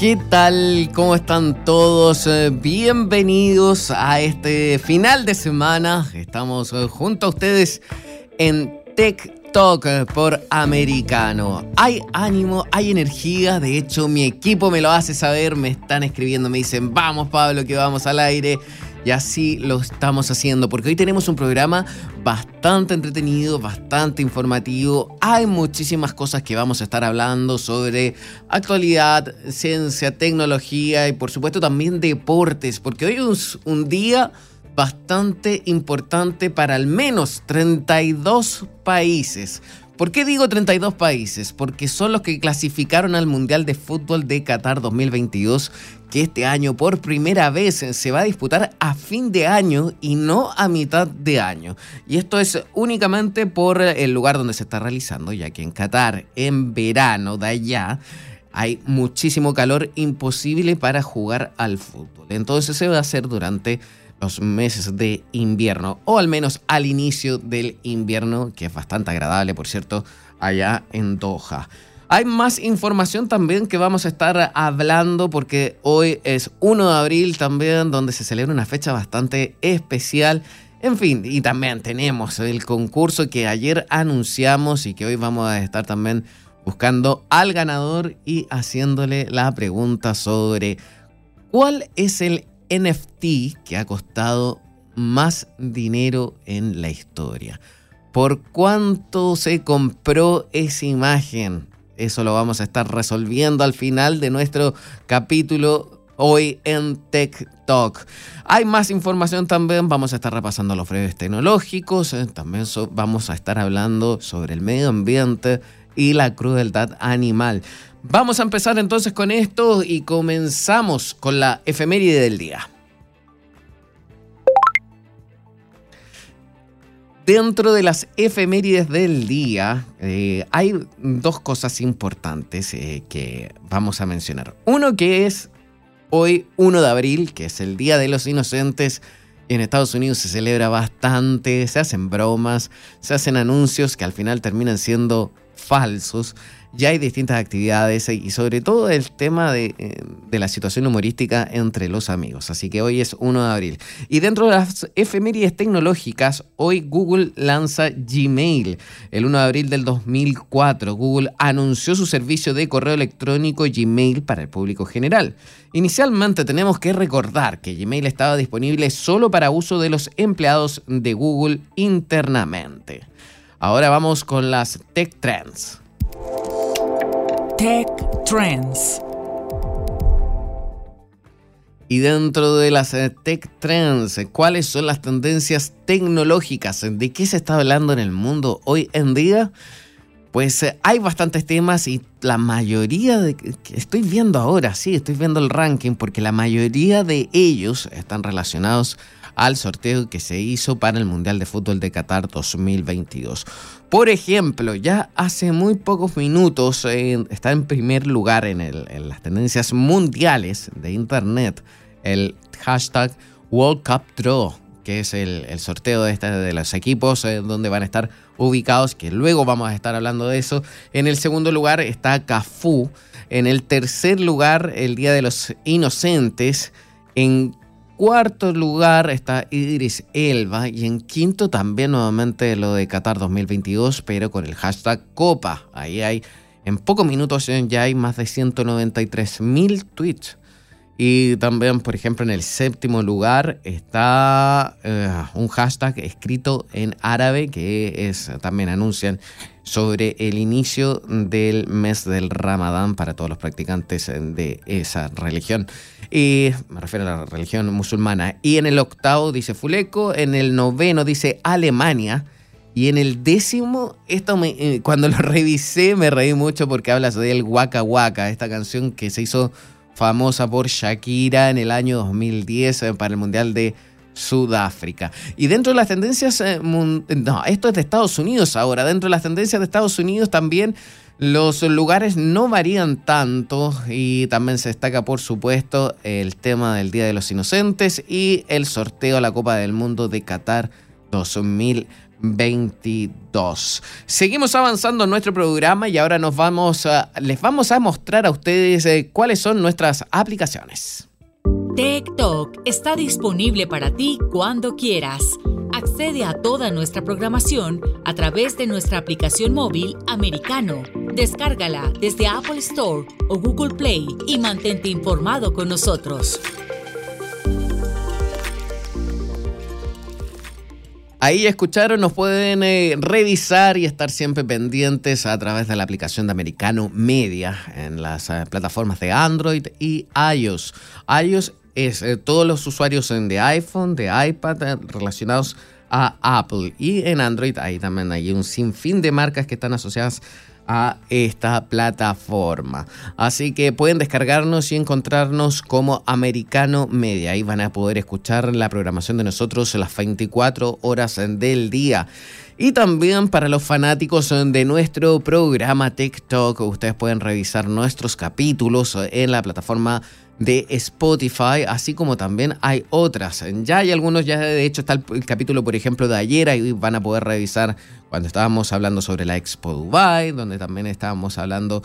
¿Qué tal? ¿Cómo están todos? Eh, Bienvenidos a este final de semana. Estamos eh, junto a ustedes en Talk eh, por Americano. Hay ánimo, hay energía. De hecho, mi equipo me lo hace saber. Me están escribiendo, me dicen, vamos Pablo, que vamos al aire. Y así lo estamos haciendo, porque hoy tenemos un programa bastante entretenido, bastante informativo. Hay muchísimas cosas que vamos a estar hablando sobre actualidad, ciencia, tecnología y por supuesto también deportes, porque hoy es un día bastante importante para al menos 32 países. ¿Por qué digo 32 países? Porque son los que clasificaron al Mundial de Fútbol de Qatar 2022, que este año por primera vez se va a disputar a fin de año y no a mitad de año. Y esto es únicamente por el lugar donde se está realizando, ya que en Qatar, en verano de allá, hay muchísimo calor imposible para jugar al fútbol. Entonces se va a hacer durante los meses de invierno, o al menos al inicio del invierno, que es bastante agradable, por cierto, allá en Doha. Hay más información también que vamos a estar hablando porque hoy es 1 de abril también, donde se celebra una fecha bastante especial. En fin, y también tenemos el concurso que ayer anunciamos y que hoy vamos a estar también buscando al ganador y haciéndole la pregunta sobre cuál es el NFT que ha costado más dinero en la historia. ¿Por cuánto se compró esa imagen? Eso lo vamos a estar resolviendo al final de nuestro capítulo hoy en Tech Talk. Hay más información también, vamos a estar repasando los breves tecnológicos, eh, también vamos a estar hablando sobre el medio ambiente y la crueldad animal. Vamos a empezar entonces con esto y comenzamos con la efeméride del día. Dentro de las efemérides del día eh, hay dos cosas importantes eh, que vamos a mencionar. Uno que es hoy 1 de abril, que es el Día de los Inocentes. En Estados Unidos se celebra bastante, se hacen bromas, se hacen anuncios que al final terminan siendo falsos ya hay distintas actividades y sobre todo el tema de, eh, de, la situación humorística entre los amigos. Así que hoy es 1 de abril. Y dentro de las efemérides tecnológicas, hoy Google lanza Gmail. El 1 de abril del 2004, Google anunció su servicio de correo electrónico Gmail para el público general. Inicialmente tenemos que recordar que Gmail estaba disponible solo para uso de los empleados de Google internamente. Ahora vamos con las tech trends. Tech Trends. Y dentro de las eh, Tech Trends, ¿cuáles son las tendencias tecnológicas? ¿De qué se está hablando en el mundo hoy en día? Pues eh, hay bastantes temas y la mayoría de... Estoy viendo ahora, sí, estoy viendo el ranking porque la mayoría de ellos están relacionados al sorteo que se hizo para el Mundial de Fútbol de Qatar 2022. Por ejemplo, ya hace muy pocos minutos eh, está en primer lugar en, las tendencias mundiales de Internet el hashtag World Cup Draw, que es el, sorteo de, este, de los equipos eh, donde van a estar ubicados, que luego vamos a estar hablando de eso. En el segundo lugar está Cafú. En el tercer lugar, el Día de los Inocentes. En cuarto lugar está Idris Elba y en quinto también nuevamente lo de Qatar 2022, pero con el hashtag Copa. Ahí hay, en pocos minutos ya hay más de 193 mil tweets. Y también, por ejemplo, en el séptimo lugar está eh, un hashtag escrito en árabe que es también anuncian sobre el inicio del mes del Ramadán para todos los practicantes de esa religión. Y me refiero a la religión musulmana. Y en el octavo dice Fuleco, en el noveno dice Alemania. Y en el décimo, esto me, eh, cuando lo revisé me reí mucho porque hablas del Waka Waka, esta canción que se hizo famosa por Shakira en el año 2010 eh, para el Mundial de Sudáfrica. Y dentro de las tendencias, eh, no, esto es de Estados Unidos ahora, dentro de las tendencias de Estados Unidos también los lugares no varían tanto y también se destaca por supuesto el tema del Día de los Inocentes y el sorteo a la Copa del Mundo de Qatar 2022. Seguimos avanzando en nuestro programa y ahora nos vamos a, les vamos a mostrar a ustedes eh, cuáles son nuestras aplicaciones. TikTok está disponible para ti cuando quieras. Accede a toda nuestra programación a través de nuestra aplicación móvil americano. Descárgala desde Apple Store o Google Play y mantente informado con nosotros. Ahí escucharon, nos pueden eh, revisar y estar siempre pendientes a través de la aplicación de Americano Media en las eh, plataformas de Android y iOS. iOS es eh, todos los usuarios de iPhone, de iPad relacionados a Apple y en Android ahí también hay un sinfín de marcas que están asociadas esta plataforma. Así que pueden descargarnos y encontrarnos como Americano Media. Ahí van a poder escuchar la programación de nosotros las 24 horas del día. Y también para los fanáticos de nuestro programa TikTok, ustedes pueden revisar nuestros capítulos en la plataforma de Spotify, así como también hay otras. Ya hay algunos, ya de hecho está el, capítulo, por ejemplo, de ayer, ahí van a poder revisar cuando estábamos hablando sobre la Expo Dubai, donde también estábamos hablando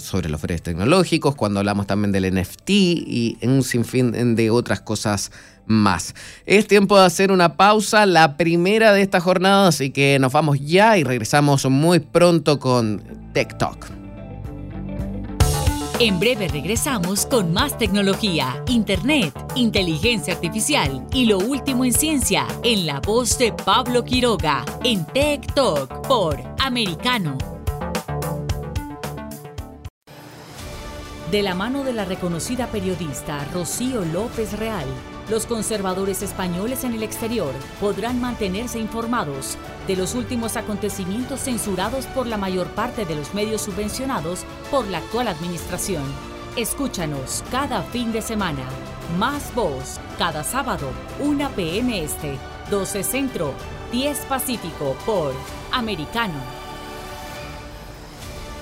sobre los ferias tecnológicos, cuando hablamos también del NFT y un sinfín de otras cosas más. Es tiempo de hacer una pausa, la primera de esta jornada, así que nos vamos ya y regresamos muy pronto con Tech Talk. En breve regresamos con más tecnología, internet, inteligencia artificial y lo último en ciencia en la voz de Pablo Quiroga en Tech Talk por Americano. De la mano de la reconocida periodista Rocío López Real los conservadores españoles en el exterior podrán mantenerse informados de los últimos acontecimientos censurados por la mayor parte de los medios subvencionados por la actual administración. Escúchanos cada fin de semana. Más voz, cada sábado, 1 p.m. Este, 12 Centro, 10 Pacífico por Americano.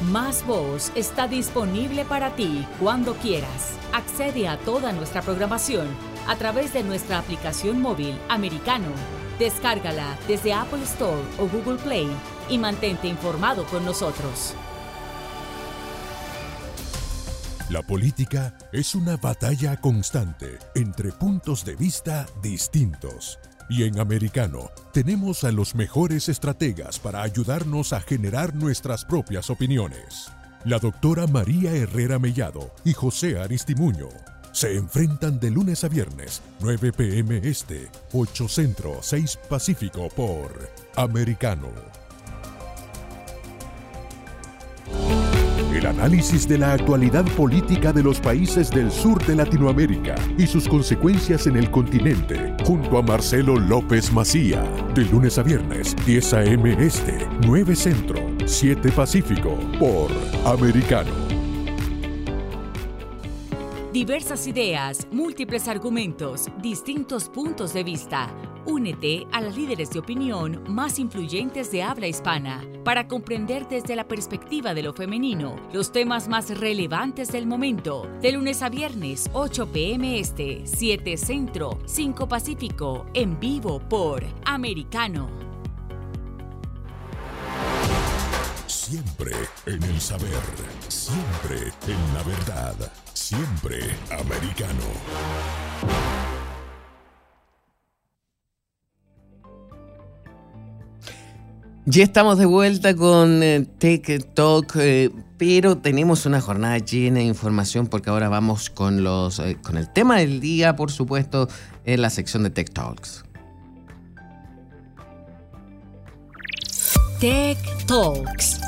Más Voz está disponible para ti cuando quieras. Accede a toda nuestra programación a través de nuestra aplicación móvil americano. Descárgala desde Apple Store o Google Play y mantente informado con nosotros. La política es una batalla constante entre puntos de vista distintos. Y en Americano tenemos a los mejores estrategas para ayudarnos a generar nuestras propias opiniones. La doctora María Herrera Mellado y José Aristimuño se enfrentan de lunes a viernes, 9 pm este, 8 centro, 6 pacífico por Americano. El análisis de la actualidad política de los países del sur de Latinoamérica y sus consecuencias en el continente, junto a Marcelo López Macía, de lunes a viernes, 10 a.m. Este, 9 Centro, 7 Pacífico, por Americano. Diversas ideas, múltiples argumentos, distintos puntos de vista. Únete a las líderes de opinión más influyentes de habla hispana para comprender desde la perspectiva de lo femenino los temas más relevantes del momento. De lunes a viernes, 8 p.m. Este, 7 Centro, 5 Pacífico, en vivo por Americano. Siempre en el saber, siempre en la verdad. Siempre americano. Ya estamos de vuelta con eh, Tech Talk, eh, pero tenemos una jornada llena de información porque ahora vamos con los eh, con el tema del día, por supuesto, en la sección de Tech Talks. Tech Talks.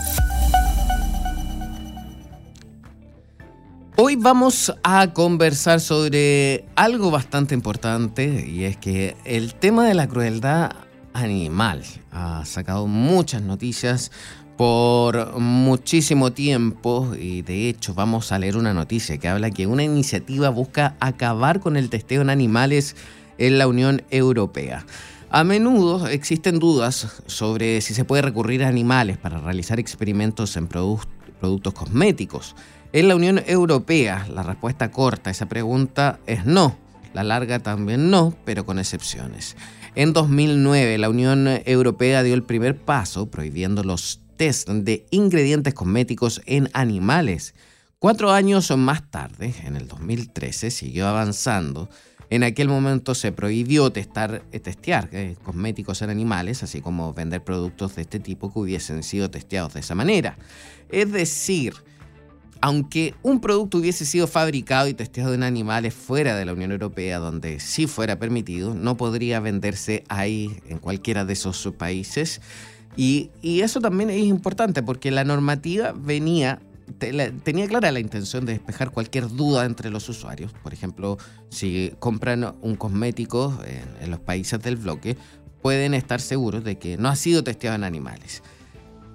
Hoy vamos a conversar sobre algo bastante importante y es que el tema de la crueldad animal. Ha sacado muchas noticias por muchísimo tiempo y de hecho vamos a leer una noticia que habla que una iniciativa busca acabar con el testeo en animales en la Unión Europea. A menudo existen dudas sobre si se puede recurrir a animales para realizar experimentos en productos cosméticos. En la Unión Europea, la respuesta corta a esa pregunta es no. La larga también no, pero con excepciones. En 2009, la Unión Europea dio el primer paso prohibiendo los test de ingredientes cosméticos en animales. Cuatro años más tarde, en el 2013, siguió avanzando en aquel momento se prohibió testar, eh, testear eh, cosméticos en animales, así como vender productos de este tipo que hubiesen sido testeados de esa manera. Es decir, aunque un producto hubiese sido fabricado y testeado en animales fuera de la Unión Europea, donde sí fuera permitido, no podría venderse ahí en cualquiera de esos países. Y, eso también es importante porque la normativa venía tenía clara la intención de despejar cualquier duda entre los usuarios. Por ejemplo, si compran un cosmético en, los países del bloque, pueden estar seguros de que no ha sido testeado en animales.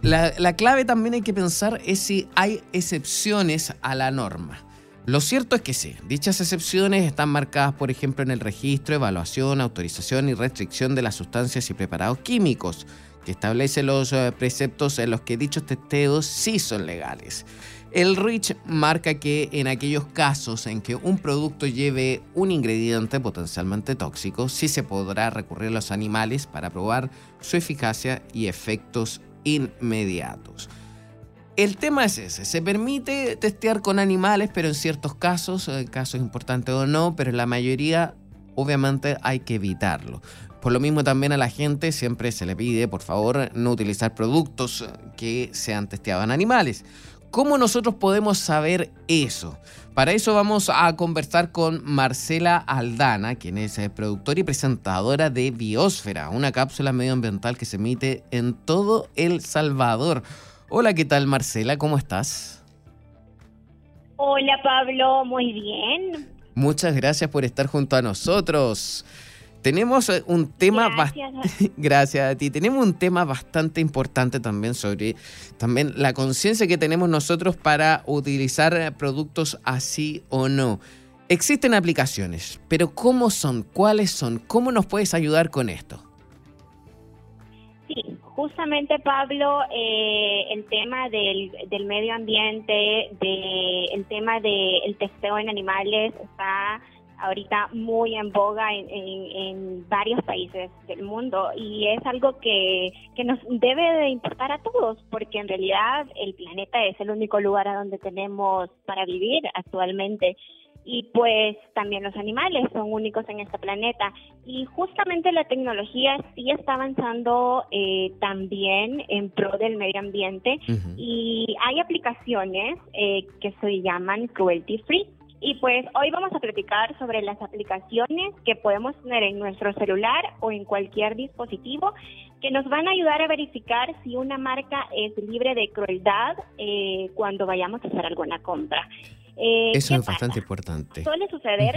La, la, clave también hay que pensar es si hay excepciones a la norma. Lo cierto es que sí, dichas excepciones están marcadas, por ejemplo, en el registro, evaluación, autorización y restricción de las sustancias y preparados químicos, que establece los eh, preceptos en los que dichos testeos sí son legales. El REACH marca que en aquellos casos en que un producto lleve un ingrediente potencialmente tóxico, sí se podrá recurrir a los animales para probar su eficacia y efectos inmediatos. El tema es ese, se permite testear con animales, pero en ciertos casos, en eh, casos importantes o no, pero en la mayoría obviamente hay que evitarlo. Por lo mismo también a la gente siempre se le pide, por favor, no utilizar productos que sean testeados en animales. ¿Cómo nosotros podemos saber eso? Para eso vamos a conversar con Marcela Aldana, quien es eh, productora y presentadora de Biosfera, una cápsula medioambiental que se emite en todo El Salvador. Hola, ¿qué tal Marcela? ¿Cómo estás? Hola Pablo, muy bien. Muchas gracias por estar junto a nosotros. Tenemos eh, un tema gracias. gracias a ti. Tenemos un tema bastante importante también sobre también la conciencia que tenemos nosotros para utilizar eh, productos así o no. Existen aplicaciones, pero ¿cómo son? ¿Cuáles son? ¿Cómo nos puedes ayudar con esto? Sí, justamente Pablo, eh, el tema del, del medio ambiente, de, el tema del testeo en animales está ahorita muy en boga en, en, varios países del mundo y es algo que, que nos debe de importar a todos porque en realidad el planeta es el único lugar a donde tenemos para vivir actualmente. Y pues también los animales son únicos en este planeta. Y justamente la tecnología sí está avanzando eh, también en pro del medio ambiente. Y hay aplicaciones eh, que se llaman cruelty free y pues hoy vamos a platicar sobre las aplicaciones que podemos tener en nuestro celular o en cualquier dispositivo que nos van a ayudar a verificar si una marca es libre de crueldad eh, cuando vayamos a hacer alguna compra. Eh, Eso es bastante importante. Suele suceder,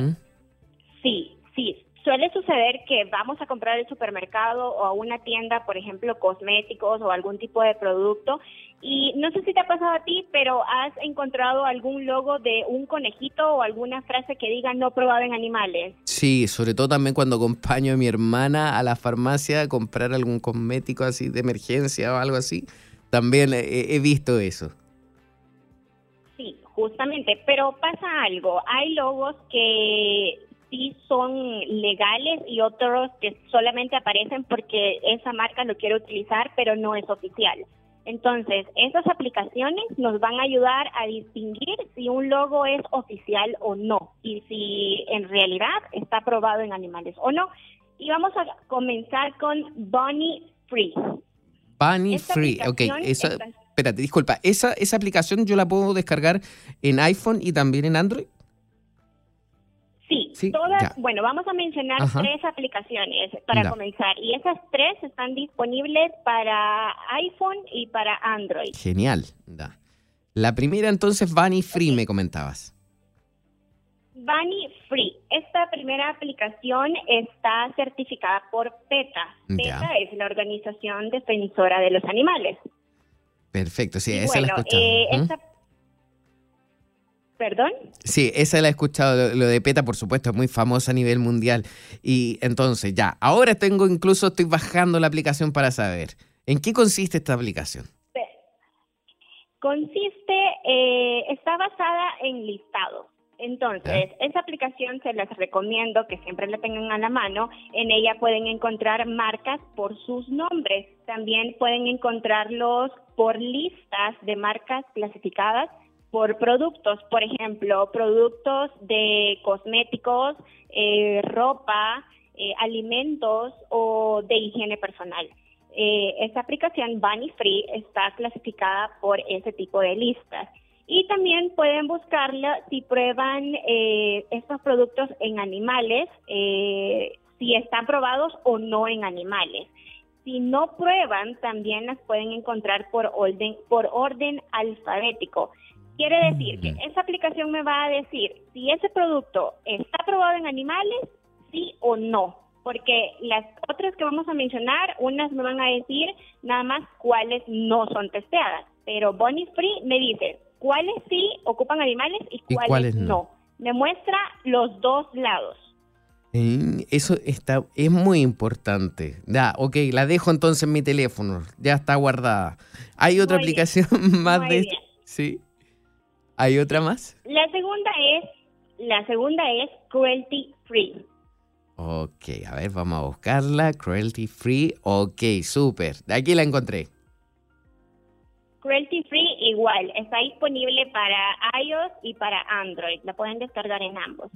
sí, sí, suele suceder que vamos a comprar al supermercado o a una tienda, por ejemplo, cosméticos o algún tipo de producto y no sé si te ha pasado a ti, pero has encontrado algún logo de un conejito o alguna frase que diga no probado en animales. Sí, sobre todo también cuando acompaño a mi hermana a la farmacia a comprar algún cosmético así de emergencia o algo así. También he, visto eso. Sí, justamente, pero pasa algo. Hay logos que sí son legales y otros que solamente aparecen porque esa marca lo quiere utilizar, pero no es oficial. Entonces, esas aplicaciones nos van a ayudar a distinguir si un logo es oficial o no y si en realidad está aprobado en animales o no. Y vamos a comenzar con Bunny Free. Bunny Free, ok. espérate, disculpa, ¿esa, ¿esa aplicación yo la puedo descargar en iPhone y también en Android? Sí, todas, bueno, vamos a mencionar tres aplicaciones para comenzar y esas tres están disponibles para iPhone y para Android. Genial. Da. La primera entonces, Bunny Free, me comentabas. Bunny Free. Esta primera aplicación está certificada por PETA. PETA es la organización defensora de los animales. Perfecto, sí, esa la ¿Perdón? Sí, esa la he escuchado, lo, de PETA, por supuesto, es muy famosa a nivel mundial. Y entonces, ya, ahora tengo incluso, estoy bajando la aplicación para saber. ¿En qué consiste esta aplicación? Consiste, eh, está basada en listados. Entonces, esa aplicación se las recomiendo que siempre la tengan a la mano. En ella pueden encontrar marcas por sus nombres. También pueden encontrarlos por listas de marcas clasificadas por productos. Por ejemplo, productos de cosméticos, eh, ropa, eh, alimentos o de higiene personal. Eh, esta aplicación Bunny Free está clasificada por ese tipo de listas. Y también pueden buscarla si prueban estos productos en animales, si están probados o no en animales. Si no prueban, también las pueden encontrar por orden, por orden alfabético. Quiere decir que esa aplicación me va a decir si ese producto está probado en animales, sí o no. Porque las otras que vamos a mencionar, unas me van a decir nada más cuáles no son testeadas. Pero Bonnie Free me dice cuáles sí ocupan animales y cuáles, no? Me muestra los dos lados. Eso está, es muy importante. Ya, ok, la dejo entonces en mi teléfono. Ya está guardada. ¿Hay otra aplicación más de Sí. ¿Hay otra más? La segunda es, la segunda es cruelty free. Ok, a ver, vamos a buscarla. Cruelty free. Ok, súper. Aquí la encontré. Cruelty Free igual, está disponible para iOS y para Android, la pueden descargar en ambos.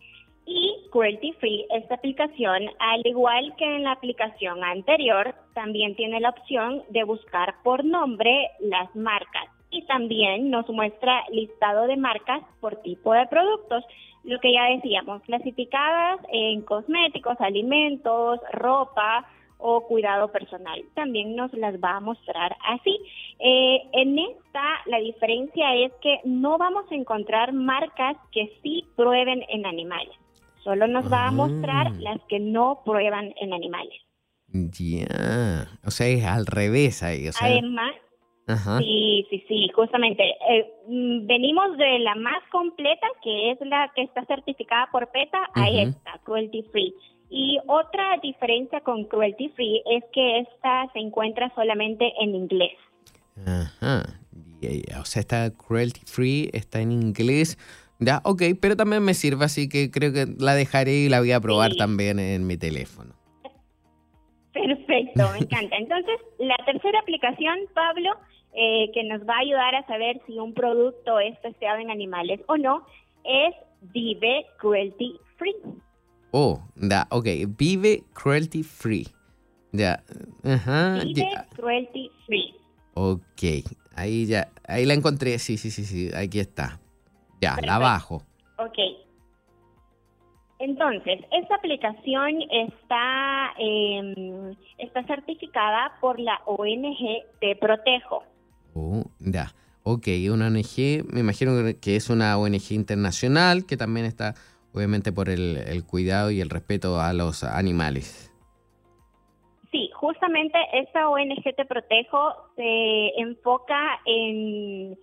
Y Cruelty Free, esta aplicación, al igual que en la aplicación anterior, también tiene la opción de buscar por nombre las marcas y también nos muestra listado de marcas por tipo de productos, lo que ya decíamos, clasificadas en cosméticos, alimentos, ropa, o cuidado personal. También nos las va a mostrar así. Eh, en esta, la diferencia es que no vamos a encontrar marcas que sí prueben en animales. Solo nos va a ah. mostrar las que no prueban en animales. Ya, o sea, es al revés ahí. O sea... Además, sí, sí, sí, justamente. Eh, mm, venimos de la más completa, que es la que está certificada por PETA, a esta, Cruelty Free. Y otra diferencia con Cruelty Free es que esta se encuentra solamente en inglés. Ajá. O sea, está Cruelty Free, está en inglés. Ya, ok, pero también me sirve, así que creo que la dejaré y la voy a probar también en mi teléfono. Perfecto, me encanta. Entonces, la tercera aplicación, Pablo, eh, que nos va a ayudar a saber si un producto es testeado en animales o no, es Vive Cruelty Free. Oh, da, ok. Vive cruelty free. Ya. Ajá. Vive cruelty free. Ok. Ahí ya. Ahí la encontré. Sí, sí, sí, sí. Aquí está. Ya, la bajo. Ok. Entonces, esta aplicación está, em, está certificada por la ONG Te Protejo. Ya. Ok, una ONG, me imagino que es una ONG internacional que también está obviamente por el, cuidado y el respeto a los animales. Sí, justamente esta ONG Te Protejo se enfoca en,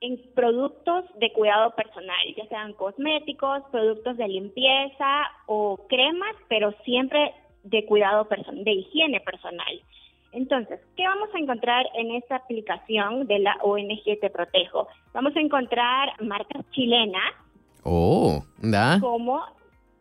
en productos de cuidado personal, ya sean cosméticos, productos de limpieza o cremas, pero siempre de cuidado personal, de higiene personal. Entonces, ¿qué vamos a encontrar en esta aplicación de la ONG Te Protejo? Vamos a encontrar marcas chilenas Oh, da. Como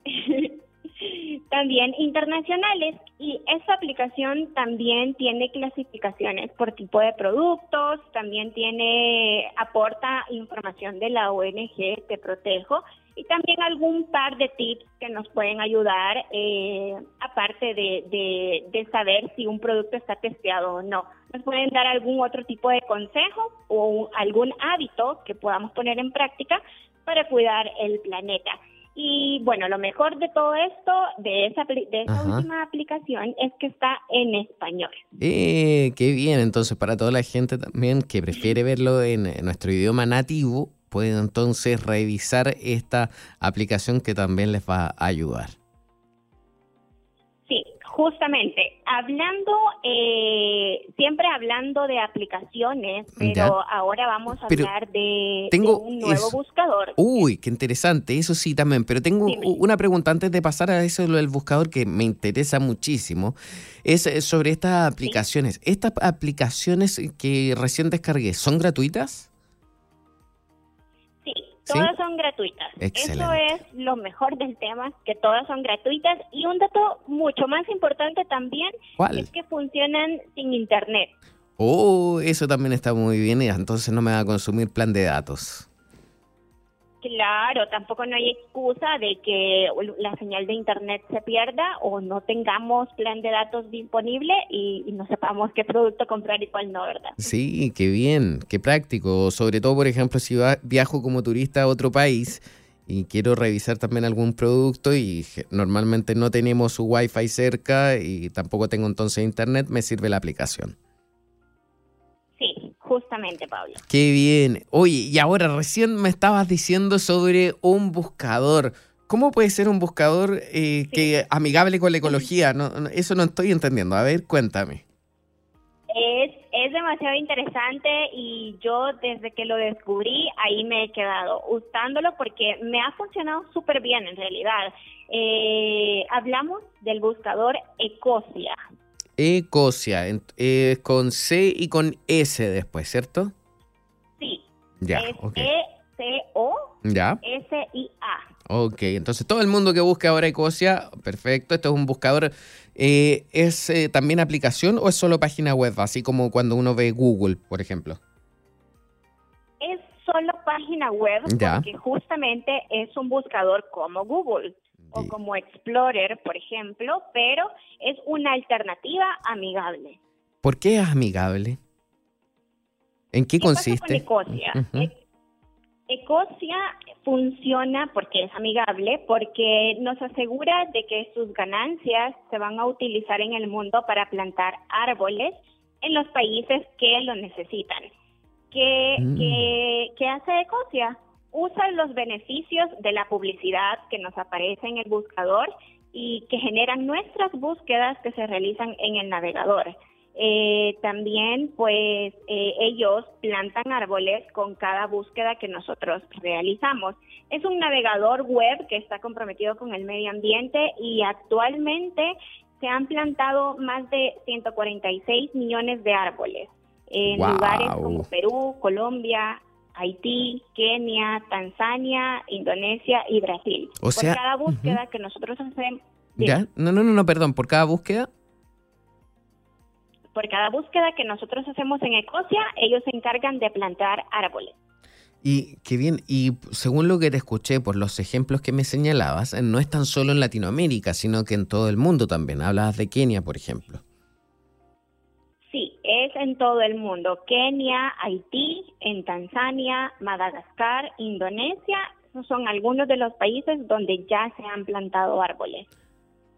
también internacionales. Y esta aplicación también tiene clasificaciones por tipo de productos, también tiene, aporta información de la ONG Te Protejo y también algún par de tips que nos pueden ayudar, eh, aparte de, de, de, saber si un producto está testeado o no. Nos pueden dar algún otro tipo de consejo o algún hábito que podamos poner en práctica para cuidar el planeta. Y bueno, lo mejor de todo esto, de esa, de esa última aplicación, es que está en español. Eh, qué bien, entonces para toda la gente también que prefiere verlo en, nuestro idioma nativo, pueden entonces revisar esta aplicación que también les va a ayudar. Justamente, hablando, eh, siempre hablando de aplicaciones, pero ahora vamos a hablar de, un nuevo buscador. Uy, qué interesante, eso sí también, pero tengo una pregunta antes de pasar a eso del buscador que me interesa muchísimo, es eh, sobre estas aplicaciones. ¿Estas aplicaciones que recién descargué son gratuitas? Todas son gratuitas. Eso es lo mejor del tema, que todas son gratuitas. Y un dato mucho más importante también es que funcionan sin internet. Oh, eso también está muy bien y entonces no me va a consumir plan de datos. Claro, tampoco no hay excusa de que la señal de internet se pierda o no tengamos plan de datos disponible y, no sepamos qué producto comprar y cuál no, ¿verdad? Sí, qué bien, qué práctico. Sobre todo, por ejemplo, si viajo como turista a otro país y quiero revisar también algún producto y normalmente no tenemos su wifi cerca y tampoco tengo entonces internet, me sirve la aplicación justamente, Pablo. Qué bien. Oye, y ahora recién me estabas diciendo sobre un buscador. ¿Cómo puede ser un buscador eh, que amigable con la ecología? No, eso no estoy entendiendo. A ver, cuéntame. Es, es demasiado interesante y yo desde que lo descubrí ahí me he quedado usándolo porque me ha funcionado súper bien en realidad. Eh, hablamos del buscador Ecosia. Ecosia, eh, con C y con S después, ¿cierto? Sí. Ya, es E-C-O-S-I-A. Ok, entonces todo el mundo que busque ahora Ecosia, perfecto, esto es un buscador. Eh, ¿Es eh, también aplicación o es solo página web, así como cuando uno ve Google, por ejemplo? Es solo página web porque justamente es un buscador como Google o como Explorer, por ejemplo, pero es una alternativa amigable. ¿Por qué es amigable? ¿En qué, consiste? Ecosia? E-, Ecosia funciona porque es amigable, porque nos asegura de que sus ganancias se van a utilizar en el mundo para plantar árboles en los países que lo necesitan. ¿Qué, mm. ¿qué hace Ecosia? Usa los beneficios de la publicidad que nos aparece en el buscador y que generan nuestras búsquedas que se realizan en el navegador. Eh, también, pues, eh, ellos plantan árboles con cada búsqueda que nosotros realizamos. Es un navegador web que está comprometido con el medio ambiente y actualmente se han plantado más de 146 millones de árboles en lugares como Perú, Colombia, Haití, Kenia, Tanzania, Indonesia y Brasil. O por cada búsqueda que nosotros hacemos. ¿Ya? No, no, no, no, perdón, por cada búsqueda. Por cada búsqueda que nosotros hacemos en Ecosia, ellos se encargan de plantar árboles. Y qué bien, y según lo que te escuché por los ejemplos que me señalabas, no es tan solo en Latinoamérica, sino que en todo el mundo también. Hablabas de Kenia, por ejemplo es en todo el mundo. Kenia, Haití, en Tanzania, Madagascar, Indonesia, esos son algunos de los países donde ya se han plantado árboles.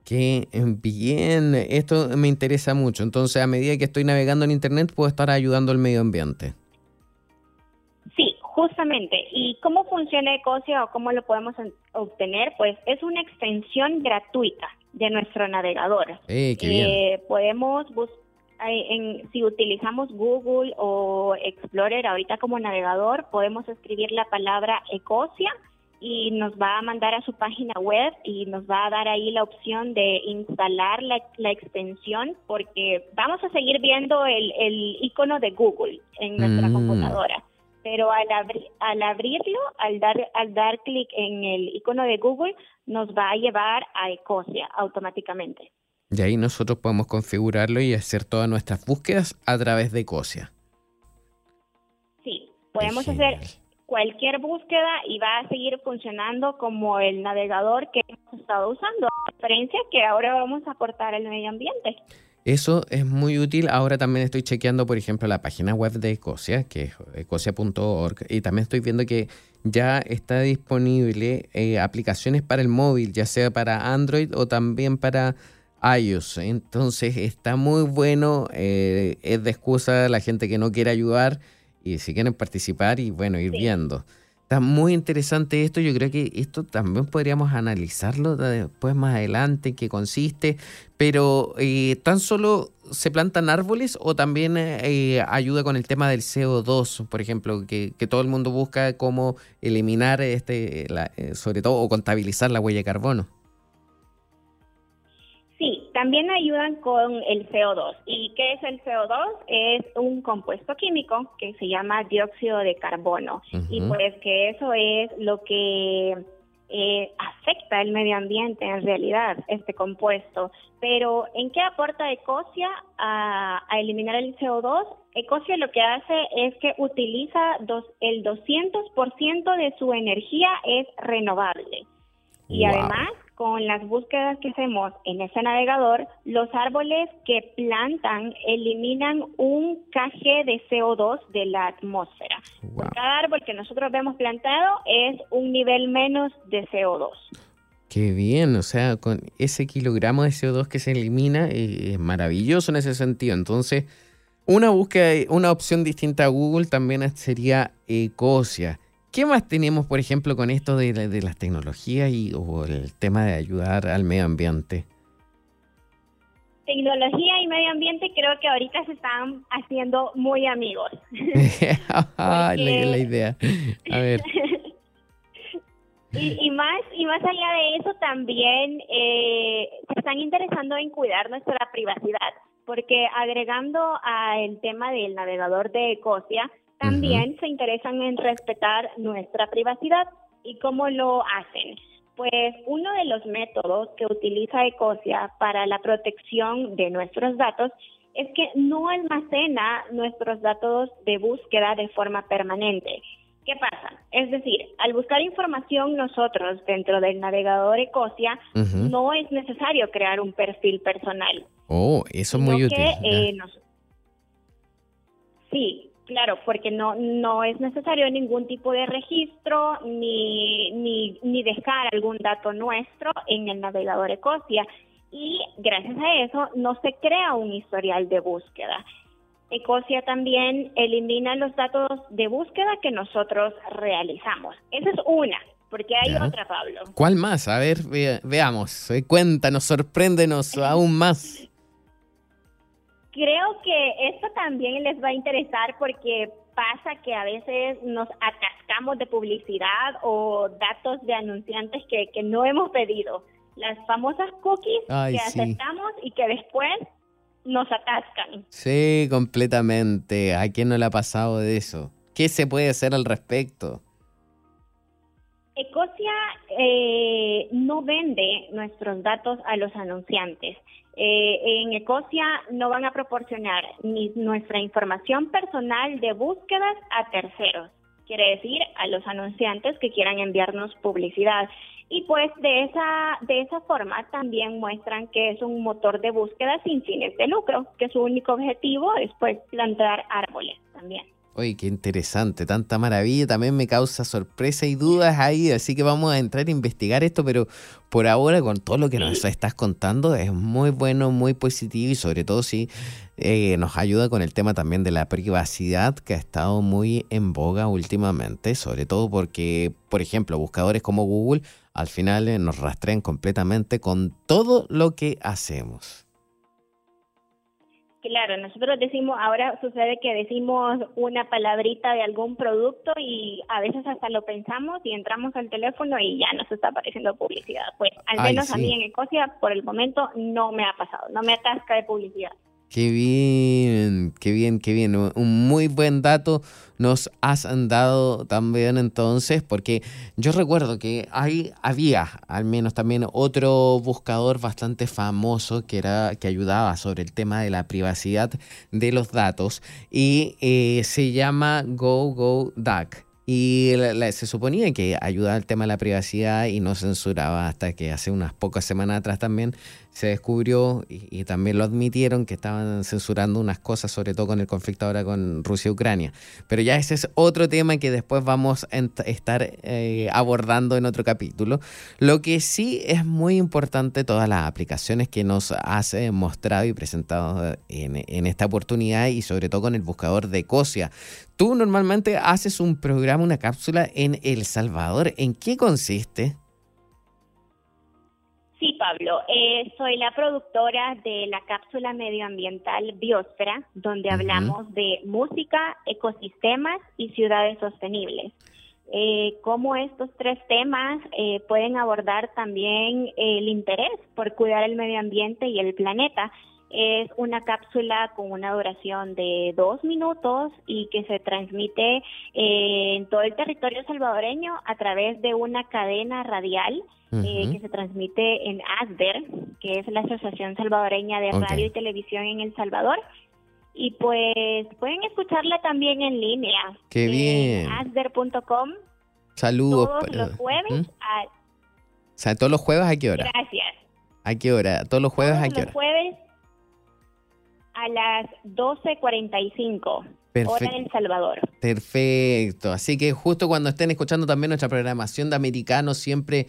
Qué bien, esto me interesa mucho. Entonces, a medida que estoy navegando en Internet, puedo estar ayudando al medio ambiente. Sí, justamente. ¿Y cómo funciona Ecosia o cómo lo podemos obtener? Pues es una extensión gratuita de nuestro navegador. Eh, qué bien. Eh, podemos buscar en, si utilizamos Google o Explorer ahorita como navegador, podemos escribir la palabra Ecosia y nos va a mandar a su página web y nos va a dar ahí la opción de instalar la, extensión porque vamos a seguir viendo el, el icono de Google en nuestra mm. computadora. Pero al, al abrirlo, al dar, al dar clic en el icono de Google, nos va a llevar a Ecosia automáticamente. Y ahí nosotros podemos configurarlo y hacer todas nuestras búsquedas a través de Ecosia. Sí, podemos hacer cualquier búsqueda y va a seguir funcionando como el navegador que hemos estado usando, a diferencia que ahora vamos a aportar al medio ambiente. Eso es muy útil. Ahora también estoy chequeando, por ejemplo, la página web de Ecosia, que es ecosia.org, y también estoy viendo que ya está disponible eh, aplicaciones para el móvil, ya sea para Android o también para iOS. Entonces está muy bueno, eh, es de excusa la gente que no quiere ayudar y si quieren participar y bueno, ir viendo. Está muy interesante esto. Yo creo que esto también podríamos analizarlo después más adelante, en qué consiste. Pero eh, tan solo se plantan árboles o también eh, ayuda con el tema del CO2, por ejemplo, que, todo el mundo busca cómo eliminar este, eh, sobre todo o contabilizar la huella de carbono. También ayudan con el CO2. ¿Y qué es el CO2? Es un compuesto químico que se llama dióxido de carbono. Y pues que eso es lo que eh, afecta el medio ambiente en realidad, este compuesto. Pero ¿en qué aporta Ecosia a, eliminar el CO2? Ecosia lo que hace es que utiliza dos, el 200% de su energía es renovable. Y además con las búsquedas que hacemos en ese navegador, los árboles que plantan eliminan un kg de CO2 de la atmósfera. cada árbol que nosotros vemos plantado es un nivel menos de CO2. Qué bien, o sea, con ese kilogramo de CO2 que se elimina eh, es maravilloso en ese sentido. Entonces, una búsqueda, una opción distinta a Google también sería Ecosia. ¿Qué más tenemos, por ejemplo, con esto de, las tecnologías y o el tema de ayudar al medio ambiente? Tecnología y medio ambiente creo que ahorita se están haciendo muy amigos. la, idea. A ver. y, más y más allá de eso también eh, se están interesando en cuidar nuestra privacidad, porque agregando al tema del navegador de Ecosia, también se interesan en respetar nuestra privacidad. ¿Y cómo lo hacen? Pues uno de los métodos que utiliza Ecosia para la protección de nuestros datos es que no almacena nuestros datos de búsqueda de forma permanente. ¿Qué pasa? Es decir, al buscar información nosotros dentro del navegador Ecosia, no es necesario crear un perfil personal. Oh, eso es muy útil. Eh, sí, Claro, porque no, no es necesario ningún tipo de registro ni, ni, ni dejar algún dato nuestro en el navegador Ecosia. Y gracias a eso no se crea un historial de búsqueda. Ecosia también elimina los datos de búsqueda que nosotros realizamos. Esa es una, porque hay otra, Pablo. ¿Cuál más? A ver, veamos. Eh, cuéntanos, sorpréndenos aún más creo que esto también les va a interesar porque pasa que a veces nos atascamos de publicidad o datos de anunciantes que, no hemos pedido. Las famosas cookies que aceptamos y que después nos atascan. Sí, completamente. ¿A quién no le ha pasado de eso? ¿Qué se puede hacer al respecto? Ecosia eh, no vende nuestros datos a los anunciantes. Eh, en Ecosia no van a proporcionar ni nuestra información personal de búsquedas a terceros, quiere decir a los anunciantes que quieran enviarnos publicidad. Y pues de esa, de esa forma también muestran que es un motor de búsqueda sin fines de lucro, que su único objetivo es pues plantar árboles también. Oye, qué interesante, tanta maravilla, también me causa sorpresa y dudas ahí, así que vamos a entrar a investigar esto, pero por ahora con todo lo que nos estás contando es muy bueno, muy positivo y sobre todo si eh, nos ayuda con el tema también de la privacidad que ha estado muy en boga últimamente, sobre todo porque, por ejemplo, buscadores como Google al final eh, nos rastrean completamente con todo lo que hacemos. Claro, nosotros decimos, ahora sucede que decimos una palabrita de algún producto y a veces hasta lo pensamos y entramos al teléfono y ya nos está apareciendo publicidad. Pues al menos a mí en Ecosia por el momento no me ha pasado, no me atasca de publicidad. Qué bien, qué bien, qué bien. Un muy buen dato nos has dado también entonces, porque yo recuerdo que hay, había al menos también otro buscador bastante famoso que, era, que ayudaba sobre el tema de la privacidad de los datos y eh, se llama GoGoDuck. Y se suponía que ayudaba al tema de la privacidad y no censuraba hasta que hace unas pocas semanas atrás también se descubrió y, también lo admitieron que estaban censurando unas cosas, sobre todo con el conflicto ahora con Rusia y Ucrania. Pero ya ese es otro tema que después vamos a estar eh, abordando en otro capítulo. Lo que sí es muy importante, todas las aplicaciones que nos has mostrado y presentado en, en esta oportunidad y sobre todo con el buscador de COSIA. Tú normalmente haces un programa, una cápsula en El Salvador. ¿En qué consiste? Sí, Pablo, eh, soy la productora de la cápsula medioambiental Biosfera, donde hablamos de música, ecosistemas y ciudades sostenibles. Eh, cómo estos tres temas eh, pueden abordar también el interés por cuidar el medio ambiente y el planeta. Es una cápsula con una duración de dos minutos y que se transmite en todo el territorio salvadoreño a través de una cadena radial eh, que se transmite en ASDER, que es la Asociación Salvadoreña de Radio y Televisión en El Salvador. Y pues pueden escucharla también en línea. ¡Qué bien! asder.com. Saludos. Todos los jueves. o sea, todos los jueves a qué hora? Gracias. ¿A qué hora? Todos los jueves a qué hora? Los jueves a las 12.45. Perfecto. Hora El Salvador. Perfecto. Así que justo cuando estén escuchando también nuestra programación de americanos, siempre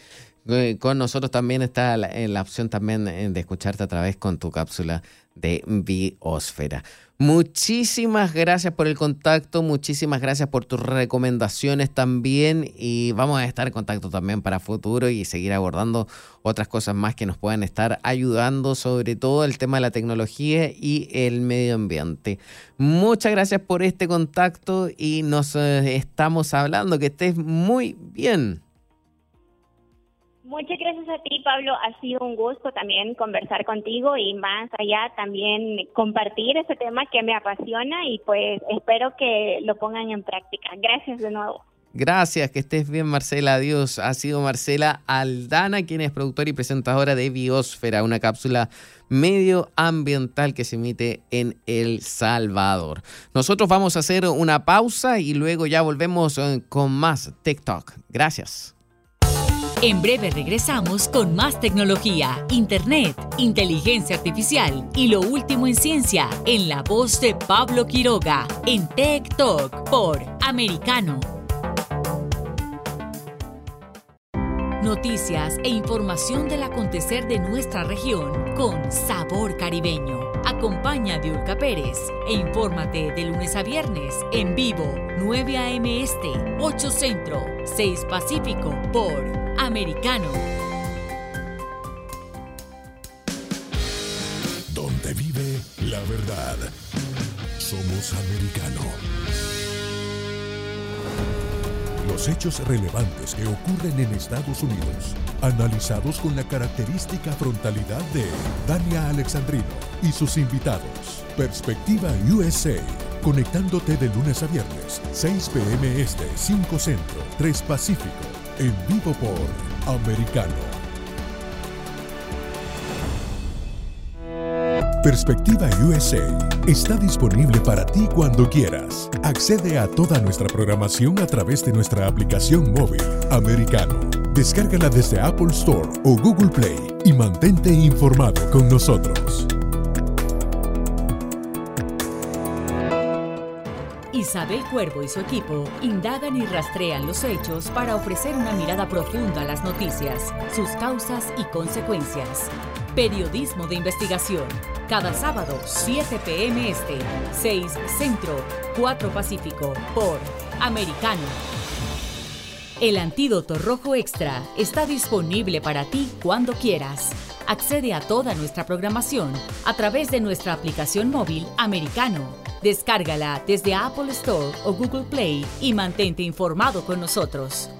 eh, con nosotros también está la, la, opción también eh, de escucharte a través con tu cápsula de Biosfera. Muchísimas gracias por el contacto, muchísimas gracias por tus recomendaciones también y vamos a estar en contacto también para futuro y seguir abordando otras cosas más que nos puedan estar ayudando, sobre todo el tema de la tecnología y el medio ambiente. Muchas gracias por este contacto y nos eh, estamos hablando. Que estés muy bien. Muchas gracias a ti, Pablo. Ha sido un gusto también conversar contigo y más allá también compartir ese tema que me apasiona y pues espero que lo pongan en práctica. Gracias de nuevo. Gracias, que estés bien Marcela, adiós. Ha sido Marcela Aldana, quien es productora y presentadora de Biosfera, una cápsula medioambiental que se emite en El Salvador. Nosotros vamos a hacer una pausa y luego ya volvemos eh, con más TikTok. Gracias. En breve regresamos con más tecnología, internet, inteligencia artificial y lo último en ciencia en la voz de Pablo Quiroga en Tech Talk por Americano. Noticias e información del acontecer de nuestra región con sabor caribeño. Acompaña a Diulca Pérez e infórmate de lunes a viernes en vivo 9 a.m. Este, 8 Centro, 6 Pacífico por Americano. Donde vive la verdad. Somos americano. Los hechos relevantes que ocurren en Estados Unidos, analizados con la característica frontalidad de Dania Alexandrino y sus invitados. Perspectiva USA, conectándote de lunes a viernes, 6 p.m. Este, 5 Centro, 3 Pacífico en vivo por Americano. Perspectiva USA está disponible para ti cuando quieras. Accede a toda nuestra programación a través de nuestra aplicación móvil Americano. Descárgala desde Apple Store o Google Play y mantente informado con nosotros. Isabel Cuervo y su equipo indagan y rastrean los hechos para ofrecer una mirada profunda a las noticias, sus causas y consecuencias. Periodismo de investigación. Cada sábado, 7 p.m. Este, 6 Centro, 4 Pacífico, por Americano. El antídoto rojo extra está disponible para ti cuando quieras. Accede a toda nuestra programación a través de nuestra aplicación móvil Americano Descárgala desde Apple Store o Google Play y mantente informado con nosotros.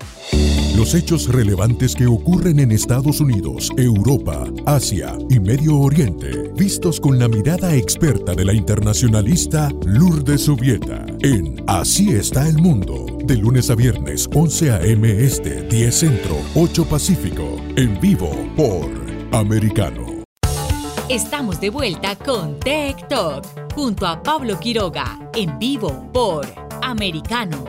Los hechos relevantes que ocurren en Estados Unidos, Europa, Asia y Medio Oriente, vistos con la mirada experta de la internacionalista Lourdes Subieta, en Así está el mundo, de lunes a viernes 11 a.m. Este, 10 Centro, 8 Pacífico, en vivo por Americano. Estamos de vuelta con Tech Talk junto a Pablo Quiroga en vivo por Americano.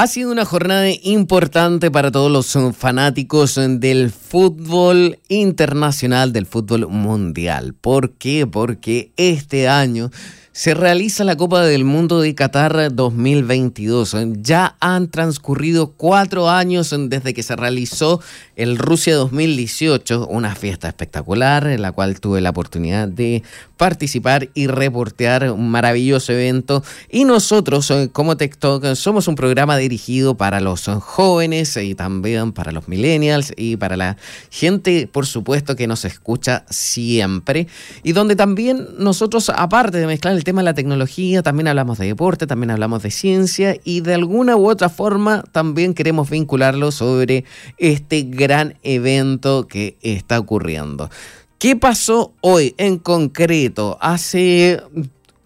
Ha sido una jornada importante para todos los fanáticos del fútbol internacional, del fútbol mundial. ¿Por qué? Porque este año se realiza la Copa del Mundo de Qatar 2022. Ya han transcurrido cuatro años desde que se realizó el Rusia 2018, una fiesta espectacular en la cual tuve la oportunidad de participar y reportear un maravilloso evento. Y nosotros, como TikTok, somos un programa dirigido para los jóvenes y también para los millennials y para la gente, por supuesto, que nos escucha siempre. Y donde también nosotros, aparte de mezclar el tema de la tecnología, también hablamos de deporte, también hablamos de ciencia y de alguna u otra forma también queremos vincularlo sobre este gran evento que está ocurriendo. ¿Qué pasó hoy en concreto? Hace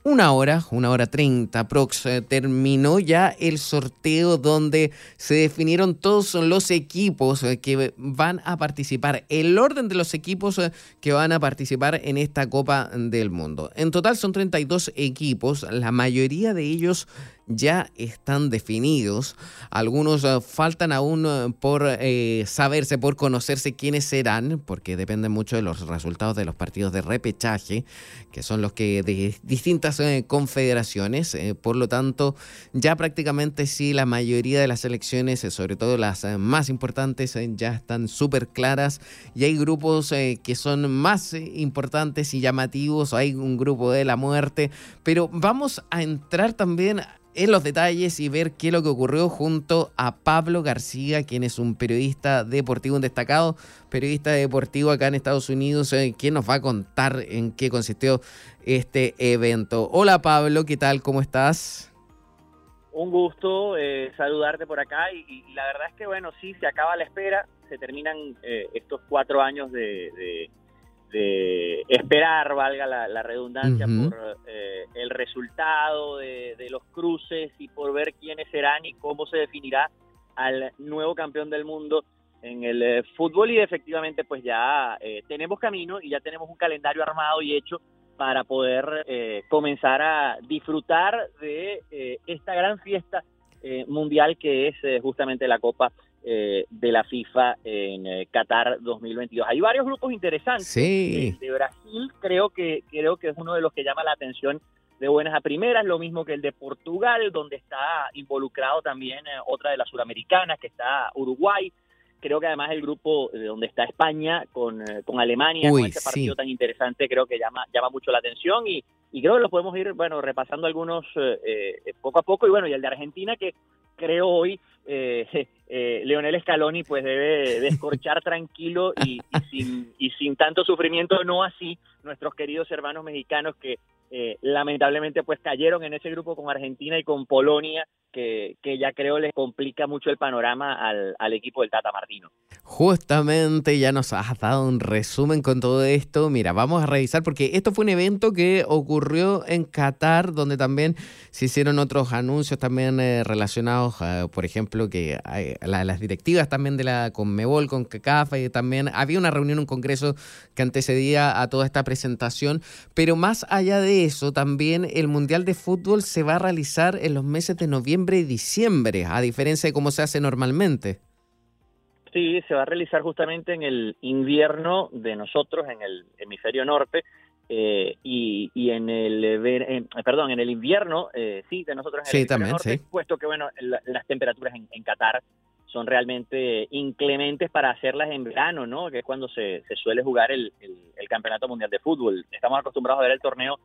una hora, una hora treinta prox, eh, terminó ya el sorteo donde se definieron todos los equipos eh, que van a participar, el orden de los equipos eh, que van a participar en esta Copa del Mundo. En total son 32 equipos, la mayoría de ellos ya están definidos. Algunos eh, faltan aún eh, por eh, saberse, por conocerse quiénes serán, porque dependen mucho de los resultados de los partidos de repechaje, que son los que de distintas confederaciones. por lo tanto, ya prácticamente sí, la mayoría de las elecciones, sobre todo las más importantes, ya están súper claras y hay grupos que son más importantes y llamativos, hay un grupo de la muerte, pero vamos a entrar también en los detalles y ver qué es lo que ocurrió junto a Pablo García, quien es un periodista deportivo, un destacado periodista deportivo acá en Estados Unidos, eh, quien nos va a contar en qué consistió este evento. Hola Pablo, ¿qué tal? ¿Cómo estás? Un gusto eh, saludarte por acá y, la verdad es que bueno, sí, se acaba la espera, se terminan eh, estos cuatro años de de esperar, valga la, redundancia, por eh, el resultado de, los cruces y por ver quiénes serán y cómo se definirá al nuevo campeón del mundo en el eh, fútbol. Y efectivamente pues ya eh, tenemos camino y ya tenemos un calendario armado y hecho para poder comenzar a disfrutar de esta gran fiesta mundial que es justamente la Copa eh, de la FIFA en eh, Qatar 2022. Hay varios grupos interesantes. Sí. de Brasil creo que creo que es uno de los que llama la atención de buenas a primeras, lo mismo que el de Portugal, donde está involucrado también eh, otra de las suramericanas, que está Uruguay. Creo que además el grupo donde está España con, con Alemania, con este partido tan interesante, creo que llama, llama mucho la atención y, y creo que lo podemos ir bueno repasando algunos poco a poco y bueno y el de Argentina que creo hoy eh, eh, Leonel Scaloni pues debe descorchar tranquilo y, sin, y sin tanto sufrimiento, no así nuestros queridos hermanos mexicanos que eh, lamentablemente pues cayeron en ese grupo con Argentina y con Polonia, que, ya creo les complica mucho el panorama al, al, equipo del Tata Martino. Justamente ya nos has dado un resumen con todo esto. Mira, vamos a revisar porque esto fue un evento que ocurrió en Qatar, donde también se hicieron otros anuncios también eh, relacionados, por ejemplo, que las directivas también de la Conmebol, con CACAF, y también había una reunión, un congreso que antecedía a toda esta presentación, pero más allá de eso, también el Mundial de Fútbol se va a realizar en los meses de noviembre y diciembre, a diferencia de cómo se hace normalmente. Sí, se va a realizar justamente en el invierno de nosotros, en el hemisferio norte, eh, y, en el eh, perdón en el invierno eh, sí de nosotros en el sí, también, norte, sí. puesto que bueno las temperaturas en, en, Qatar son realmente inclementes para hacerlas en verano no que es cuando se, se suele jugar el, el, campeonato mundial de fútbol estamos acostumbrados a ver el torneo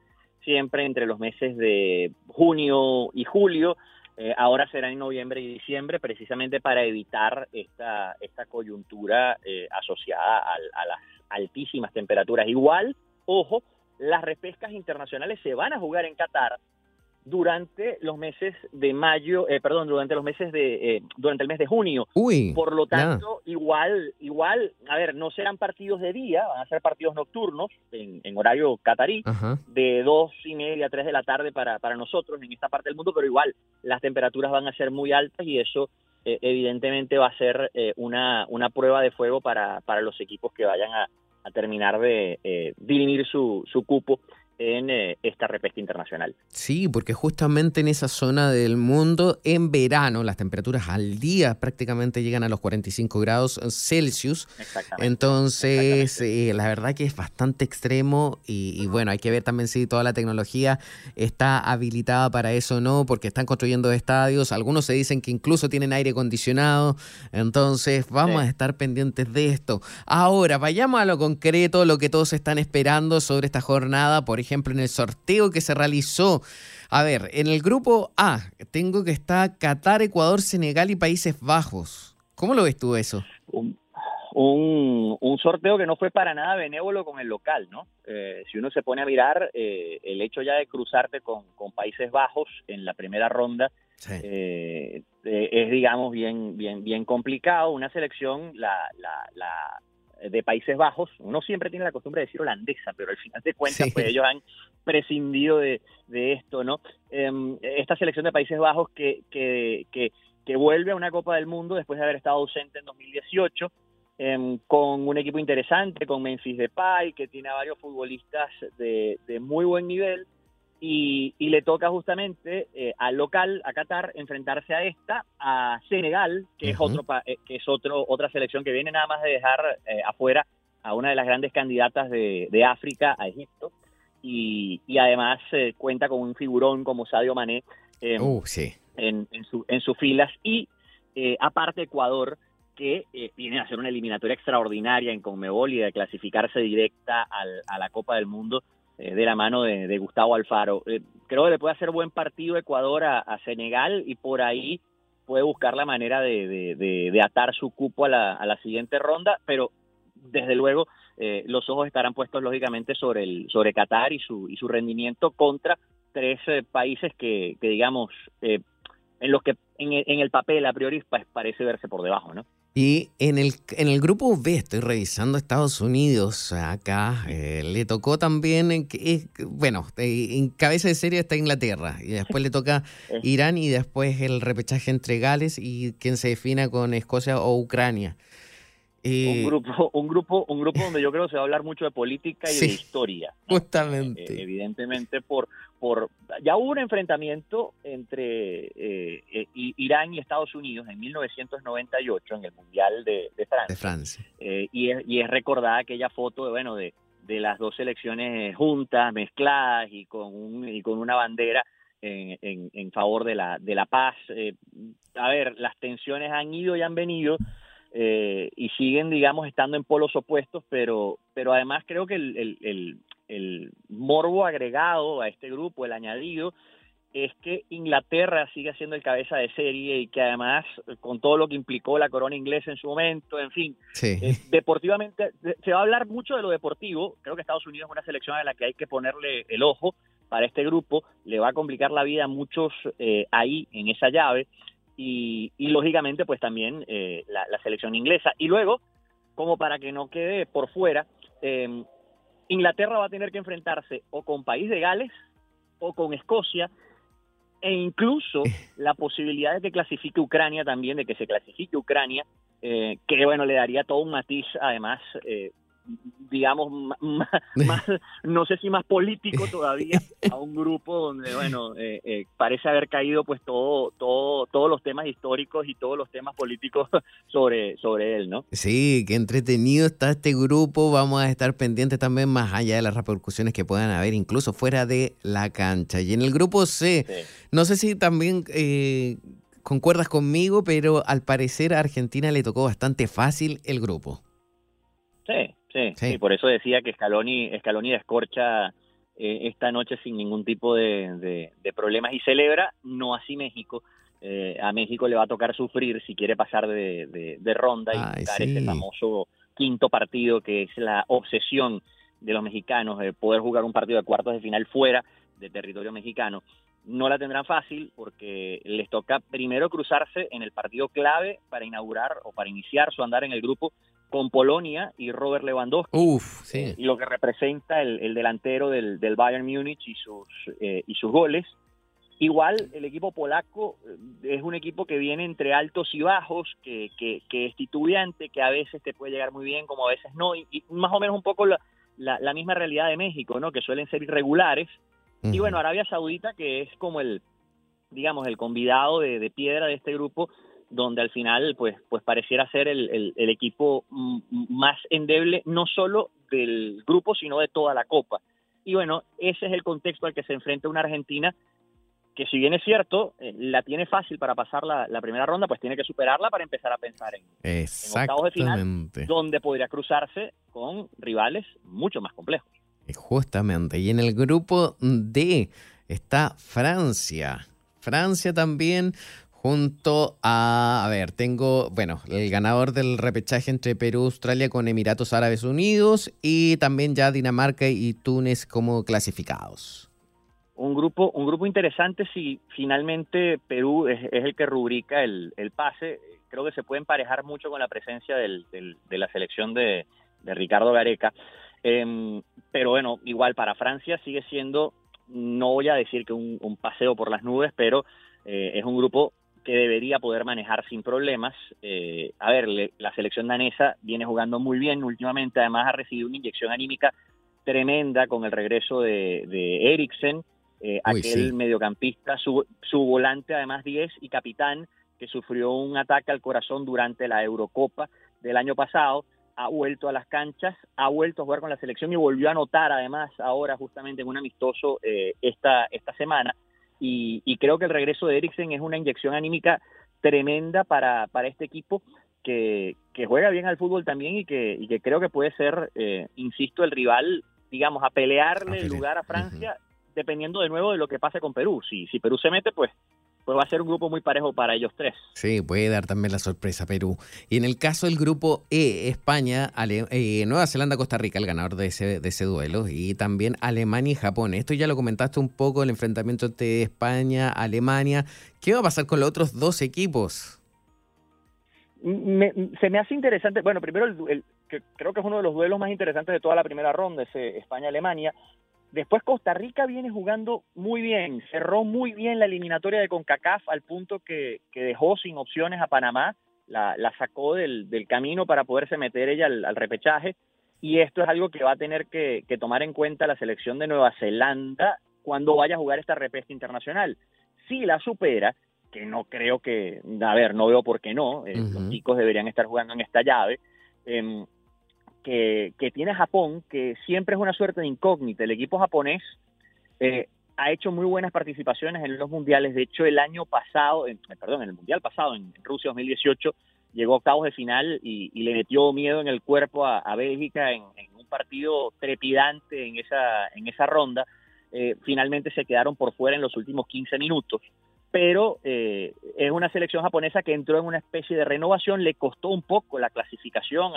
siempre entre los meses de junio y julio. Eh, ahora será en noviembre y diciembre, precisamente para evitar esta, esta coyuntura eh, asociada a las altísimas temperaturas. Igual, ojo, las repescas internacionales se van a jugar en Qatar durante los meses de mayo, eh, perdón, durante los meses de, eh, durante el mes de junio. Uy, Por lo tanto, igual, igual, a ver, no serán partidos de día, van a ser partidos nocturnos en, horario catarí, de dos y media, tres de la tarde para, para nosotros en esta parte del mundo, pero igual las temperaturas van a ser muy altas y eso eh, evidentemente va a ser una, una prueba de fuego para, para los equipos que vayan a, a terminar de dirimir su, su cupo en eh, esta repesca internacional. Sí, porque justamente en esa zona del mundo, en verano, las temperaturas al día prácticamente llegan a los 45 grados Celsius. Entonces, eh, la verdad que es bastante extremo y, bueno, hay que ver también si toda la tecnología está habilitada para eso o no, porque están construyendo estadios. Algunos se dicen que incluso tienen aire acondicionado. Entonces, vamos a estar pendientes de esto. Ahora, vayamos a lo concreto, lo que todos están esperando sobre esta jornada, por ejemplo, en el sorteo que se realizó. A ver, en el grupo A tengo que estar Qatar, Ecuador, Senegal y Países Bajos. ¿Cómo lo ves tú eso? Un, sorteo que no fue para nada benévolo con el local, ¿no? Eh, si uno se pone a mirar, eh, el hecho ya de cruzarte con, Países Bajos en la primera ronda eh, es, digamos, bien, bien, bien complicado. Una selección, la, la, la de Países Bajos, uno siempre tiene la costumbre de decir holandesa, pero al final de cuentas, pues ellos han prescindido de, esto, ¿no? Em, esta selección de Países Bajos que, que, que, vuelve a una Copa del Mundo después de haber estado ausente en 2018, em, con un equipo interesante, con Memphis Depay, que tiene a varios futbolistas de, de muy buen nivel, y, le toca justamente eh, al local, a Qatar, enfrentarse a esta, a Senegal, que es otro eh, que es otro otra selección que viene nada más de dejar eh, afuera a una de las grandes candidatas de, África, a Egipto, y, además cuenta con un figurón como Sadio Mané uh, en, en, sus filas, y aparte Ecuador, que viene a hacer una eliminatoria extraordinaria en Conmebol y de clasificarse directa a la Copa del Mundo eh, de la mano de, Gustavo Alfaro. Eh, creo que le puede hacer buen partido Ecuador a, Senegal y por ahí puede buscar la manera de, atar su cupo a la, siguiente ronda, pero desde luego eh, los ojos estarán puestos lógicamente sobre el sobre Qatar y su y su rendimiento contra tres países que, digamos en los que en, en el papel a priori parece verse por debajo, ¿no? Y en el, en el grupo B, estoy revisando Estados Unidos, acá eh, le tocó también, en, bueno, eh, en cabeza de serie está Inglaterra, y después le toca Irán y después el repechaje entre Gales y quien se defina con Escocia o Ucrania. un eh, grupo, un grupo, un grupo donde yo creo que se va a hablar mucho de política y de historia. Justamente. evidentemente por, por ya hubo un enfrentamiento entre eh, eh, Irán y Estados Unidos en 1998 en el Mundial de, Francia. Eh, y, es, y es recordada aquella foto de, bueno, de, de las dos selecciones juntas, mezcladas y con, un, y con una bandera en, en, en favor de la, de la paz. a ver, las tensiones han ido y han venido. Y siguen, digamos, estando en polos opuestos, pero, pero además creo que el, el morbo agregado a este grupo, el añadido, es que Inglaterra sigue siendo el cabeza de serie y que además, con todo lo que implicó la corona inglesa en su momento, en fin, eh, deportivamente, se va a hablar mucho de lo deportivo. Creo que Estados Unidos es una selección a la que hay que ponerle el ojo para este grupo. Le va a complicar la vida a muchos eh, ahí, en esa llave. Y, lógicamente, pues también eh, la, la, selección inglesa. Y luego, como para que no quede por fuera, Inglaterra va a tener que enfrentarse o con País de Gales o con Escocia e incluso eh. la posibilidad de que clasifique Ucrania también, de que se clasifique Ucrania, eh, que bueno, le daría todo un matiz además eh, digamos, más, no sé si más político todavía, a un grupo donde, bueno, eh, eh, parece haber caído pues todo, todo, todos los temas históricos y todos los temas políticos sobre, sobre él, ¿no? Sí, qué entretenido está este grupo, vamos a estar pendientes también más allá de las repercusiones que puedan haber, incluso fuera de la cancha. Y en el grupo C, no sé si también... Eh, concuerdas conmigo, pero al parecer a Argentina le tocó bastante fácil el grupo. Sí, Sí, y por eso decía que Scaloni, Scaloni descorcha eh, esta noche sin ningún tipo de, problemas y celebra, no así México. Eh, a México le va a tocar sufrir si quiere pasar de, ronda y buscar ese famoso quinto partido que es la obsesión de los mexicanos, de poder jugar un partido de cuartos de final fuera de territorio mexicano. No la tendrán fácil porque les toca primero cruzarse en el partido clave para inaugurar o para iniciar su andar en el grupo con Polonia y Robert Lewandowski. sí. Y lo que representa el, delantero del, Bayern Múnich y sus, eh, y sus goles. Igual el equipo polaco eh, es un equipo que viene entre altos y bajos, que, que, es titubeante, que a veces te puede llegar muy bien, como a veces no, y, más o menos un poco la, la, misma realidad de México, ¿no? Que suelen ser irregulares. Y bueno, Arabia Saudita, que es como el, digamos, el convidado de, piedra de este grupo, donde al final, pues, pues pareciera ser el, el, equipo más endeble, no solo del grupo, sino de toda la Copa. Y bueno, ese es el contexto al que se enfrenta una Argentina que si bien es cierto, eh, la tiene fácil para pasar la, primera ronda, pues tiene que superarla para empezar a pensar en, en octavos de final, donde podría cruzarse con rivales mucho más complejos. Eh, justamente, y en el grupo D está Francia. Francia también junto a, a ver, tengo, bueno, el ganador del repechaje entre Perú, Australia con Emiratos Árabes Unidos y también ya Dinamarca y Túnez como clasificados un grupo, un grupo interesante si finalmente Perú es, el que rubrica el, pase. Creo que se puede emparejar mucho con la presencia del, de la selección de, Ricardo Gareca. Em, pero bueno, igual para Francia sigue siendo, no voy a decir que un, paseo por las nubes, pero eh, es un grupo que debería poder manejar sin problemas. Eh, a ver, la selección danesa viene jugando muy bien últimamente, además ha recibido una inyección anímica tremenda con el regreso de, de Eriksen eh, aquel mediocampista, su, su volante además 10 y capitán que sufrió un ataque al corazón durante la Eurocopa del año pasado, ha vuelto a las canchas, ha vuelto a jugar con la selección y volvió a anotar además ahora justamente en un amistoso eh, esta, esta semana. Y, creo que el regreso de Eriksen es una inyección anímica tremenda para, para este equipo que, que juega bien al fútbol también y que, y que creo que puede ser, eh, insisto, el rival, digamos, a pelearle el lugar a Francia dependiendo de nuevo de lo que pase con Perú. Si, si Perú se mete, pues pues va a ser un grupo muy parejo para ellos tres. Sí, puede dar también la sorpresa Perú. Y en el caso del grupo E, España, eh, Nueva Zelanda, Costa Rica, el ganador de ese, de ese duelo, y también Alemania y Japón. Esto ya lo comentaste un poco, el enfrentamiento entre España, Alemania. ¿Qué va a pasar con los otros dos equipos? se me hace interesante, bueno, primero el, que creo que es uno de los duelos más interesantes de toda la primera ronda, ese España-Alemania. Después Costa Rica viene jugando muy bien, cerró muy bien la eliminatoria de CONCACAF al punto que, dejó sin opciones a Panamá, la, sacó del, camino para poderse meter ella al, repechaje y esto es algo que va a tener que, tomar en cuenta la selección de Nueva Zelanda cuando vaya a jugar esta repesca internacional. Si la supera, que no creo que, a ver, no veo por qué no, eh, los chicos deberían estar jugando en esta llave, eh, que, tiene Japón, que siempre es una suerte de incógnita. El equipo japonés eh, ha hecho muy buenas participaciones en los mundiales. De hecho, el año pasado, perdón, en el mundial pasado, en Rusia 2018, llegó a octavos de final y, le metió miedo en el cuerpo a, Bélgica en, un partido trepidante en esa, en esa ronda. Eh, finalmente se quedaron por fuera en los últimos 15 minutos pero eh, es una selección japonesa que entró en una especie de renovación, le costó un poco la clasificación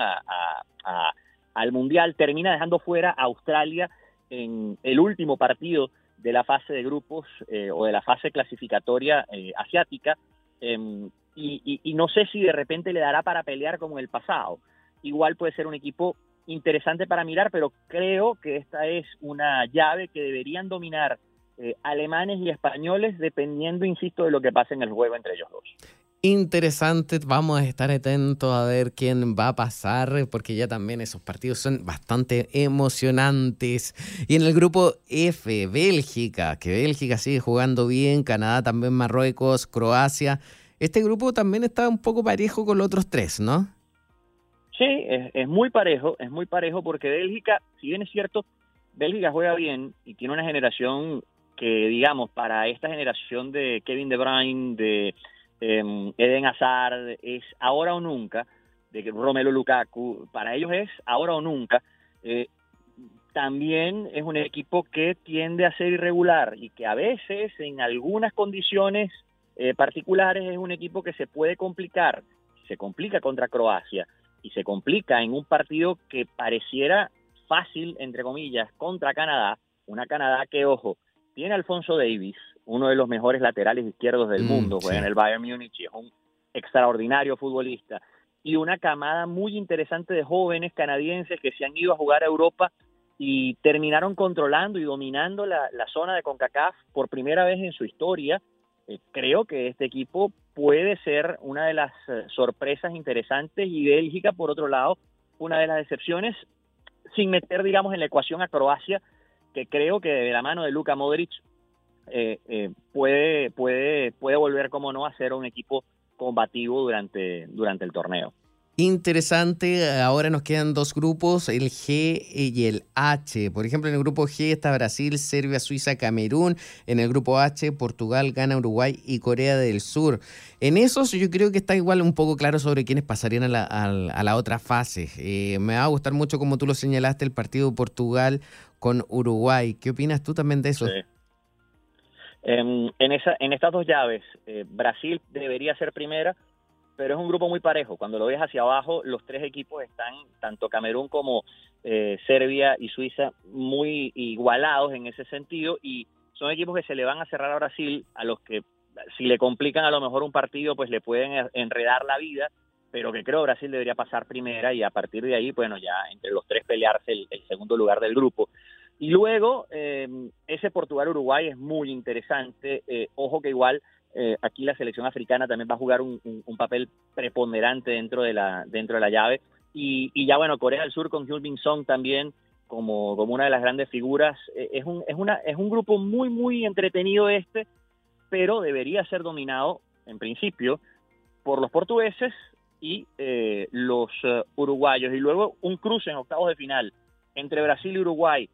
al Mundial, termina dejando fuera a Australia en el último partido de la fase de grupos eh, o de la fase clasificatoria eh, asiática, em, y, y, no sé si de repente le dará para pelear como en el pasado. Igual puede ser un equipo interesante para mirar, pero creo que esta es una llave que deberían dominar eh, alemanes y españoles, dependiendo, insisto, de lo que pase en el juego entre ellos dos. Interesante, vamos a estar atentos a ver quién va a pasar, porque ya también esos partidos son bastante emocionantes. Y en el grupo F, Bélgica, que Bélgica sigue jugando bien, Canadá también, Marruecos, Croacia. Este grupo también está un poco parejo con los otros tres, ¿no? Sí, es, es muy parejo, es muy parejo porque Bélgica, si bien es cierto, Bélgica juega bien y tiene una generación que, digamos, para esta generación de Kevin De Bruyne, de em, Eden Hazard, es ahora o nunca, de Romelu Lukaku, para ellos es ahora o nunca. Eh, también es un equipo que tiende a ser irregular y que a veces, en algunas condiciones eh, particulares, es un equipo que se puede complicar. Se complica contra Croacia y se complica en un partido que pareciera fácil, entre comillas, contra Canadá. Una Canadá que, ojo, tiene Alfonso Davis, uno de los mejores laterales izquierdos del mm, mundo, juega en el Bayern Múnich y es un extraordinario futbolista. Y una camada muy interesante de jóvenes canadienses que se han ido a jugar a Europa y terminaron controlando y dominando la, zona de CONCACAF por primera vez en su historia. Eh, creo que este equipo puede ser una de las eh, sorpresas interesantes y Bélgica, por otro lado, una de las excepciones sin meter, digamos, en la ecuación a Croacia, que creo que de la mano de Luka Modric puede, puede, puede volver, como no, a ser un equipo combativo durante, durante el torneo. Interesante, ahora nos quedan dos grupos, el G y el H. Por ejemplo, en el grupo G está Brasil, Serbia, Suiza, Camerún. En el grupo H, Portugal, Ghana, Uruguay y Corea del Sur. En esos yo creo que está igual un poco claro sobre quiénes pasarían a la, a, la otra fase. Eh, me va a gustar mucho, como tú lo señalaste, el partido Portugal con Uruguay. ¿Qué opinas tú también de eso? En, esa, en estas dos llaves, eh, Brasil debería ser primera pero es un grupo muy parejo. Cuando lo ves hacia abajo, los tres equipos están, tanto Camerún como eh, Serbia y Suiza, muy igualados en ese sentido y son equipos que se le van a cerrar a Brasil, a los que si le complican a lo mejor un partido, pues le pueden enredar la vida, pero que creo Brasil debería pasar primera y a partir de ahí, bueno, ya entre los tres pelearse el, segundo lugar del grupo. Y luego, eh, ese Portugal-Uruguay es muy interesante. Eh, ojo que igual eh, aquí la selección africana también va a jugar un, papel preponderante dentro de la, dentro de la llave. Y, ya bueno, Corea del Sur con Hyun Song también como, como una de las grandes figuras. Eh, es, un, es, una, es un grupo muy, muy entretenido este, pero debería ser dominado, en principio, por los portugueses y eh, los uruguayos. Y luego un cruce en octavos de final entre Brasil y Uruguay,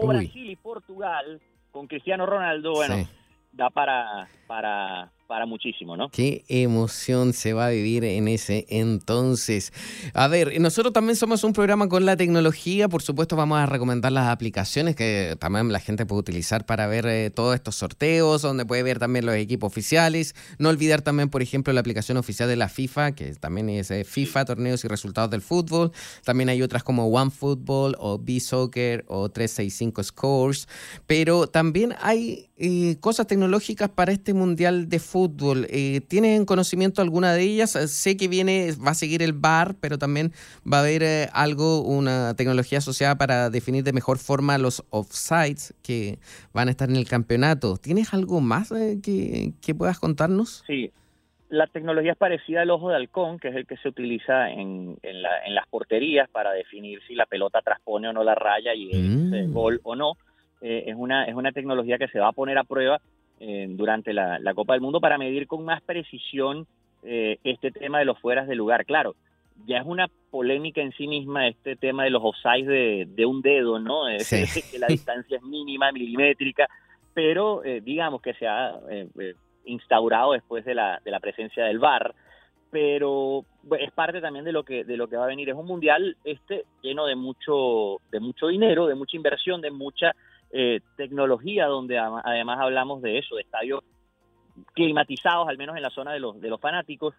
o Brasil y Portugal, con Cristiano Ronaldo, bueno da para, para, para muchísimo, ¿no? Qué emoción se va a vivir en ese entonces. A ver, nosotros también somos un programa con la tecnología, por supuesto vamos a recomendar las aplicaciones que también la gente puede utilizar para ver eh, todos estos sorteos, donde puede ver también los equipos oficiales. No olvidar también, por ejemplo, la aplicación oficial de la FIFA, que también es eh, FIFA, torneos y resultados del fútbol. También hay otras como OneFootball o B-Soccer o 365 Scores, pero también hay eh, cosas tecnológicas para este Mundial de Fútbol. Eh, ¿Tienen conocimiento alguna de ellas? Eh, sé que viene, va a seguir el VAR, pero también va a haber eh, algo, una tecnología asociada para definir de mejor forma los offsides que van a estar en el campeonato. ¿Tienes algo más que, puedas contarnos? Sí, la tecnología es parecida al ojo de halcón, que es el que se utiliza en, las porterías para definir si la pelota traspone o no la raya y es mm. gol o no. Es, una, es una tecnología que se va a poner a prueba durante la, Copa del Mundo para medir con más precisión eh, este tema de los fueras de lugar. Claro, ya es una polémica en sí misma este tema de los offsides de, un dedo, ¿no? que la distancia es mínima, milimétrica, pero eh, digamos que se ha eh, instaurado después de la, de la presencia del VAR, pero es parte también de lo que de lo que va a venir. Es un mundial este lleno de mucho de mucho dinero, de mucha inversión, de mucha eh, tecnología, donde además hablamos de eso, de estadios climatizados, al menos en la zona de los, de los fanáticos,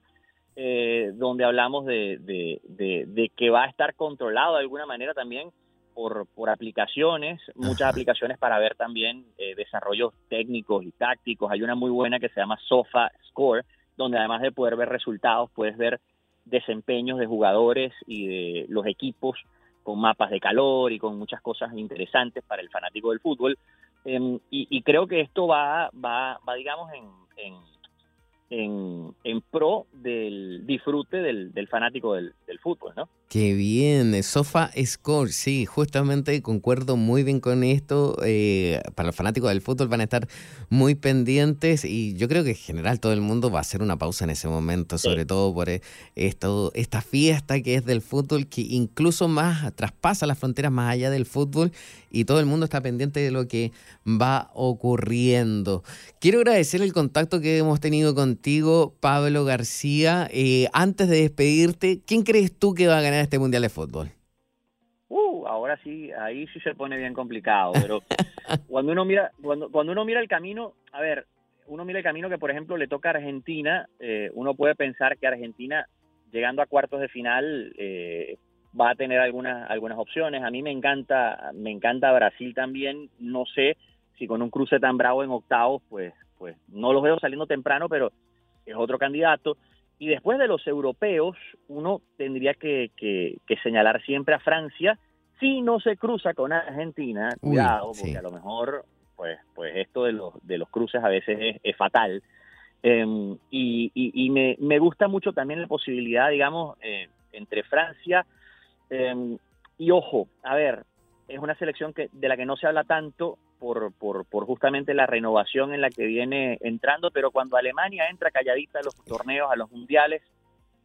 eh, donde hablamos de, de, que va a estar controlado de alguna manera también por, por aplicaciones, muchas aplicaciones para ver también eh, desarrollos técnicos y tácticos. Hay una muy buena que se llama Sofa Score, donde además de poder ver resultados, puedes ver desempeños de jugadores y de los equipos con mapas de calor y con muchas cosas interesantes para el fanático del fútbol. Em, y, creo que esto va, va, va digamos, en, en, en, pro del disfrute del, del fanático del, del, fútbol, ¿no? Qué bien, Sofa Score, sí, justamente concuerdo muy bien con esto. Eh, para los fanáticos del fútbol van a estar muy pendientes y yo creo que en general todo el mundo va a hacer una pausa en ese momento, sobre todo por eh, esto, esta fiesta que es del fútbol, que incluso más traspasa las fronteras más allá del fútbol y todo el mundo está pendiente de lo que va ocurriendo. Quiero agradecer el contacto que hemos tenido contigo, Pablo García. Eh, antes de despedirte, ¿quién crees tú que va a ganar este Mundial de Fútbol? Uh, ahora sí, ahí sí se pone bien complicado, pero cuando uno mira, cuando, cuando uno mira el camino, a ver, uno mira el camino que por ejemplo le toca a Argentina, eh, uno puede pensar que Argentina llegando a cuartos de final eh, va a tener algunas algunas opciones. A mí me encanta me encanta Brasil también. No sé si con un cruce tan bravo en octavos, pues pues no los veo saliendo temprano, pero es otro candidato. Y después de los europeos, uno tendría que, señalar siempre a Francia. Si no se cruza con Argentina, cuidado, porque a lo mejor, pues, pues esto de los, de los cruces a veces es, fatal. Em, y, me, gusta mucho también la posibilidad, digamos, eh, entre Francia, em, y ojo, a ver, es una selección que de la que no se habla tanto por, por, por, justamente la renovación en la que viene entrando, pero cuando Alemania entra calladita a los torneos, a los mundiales,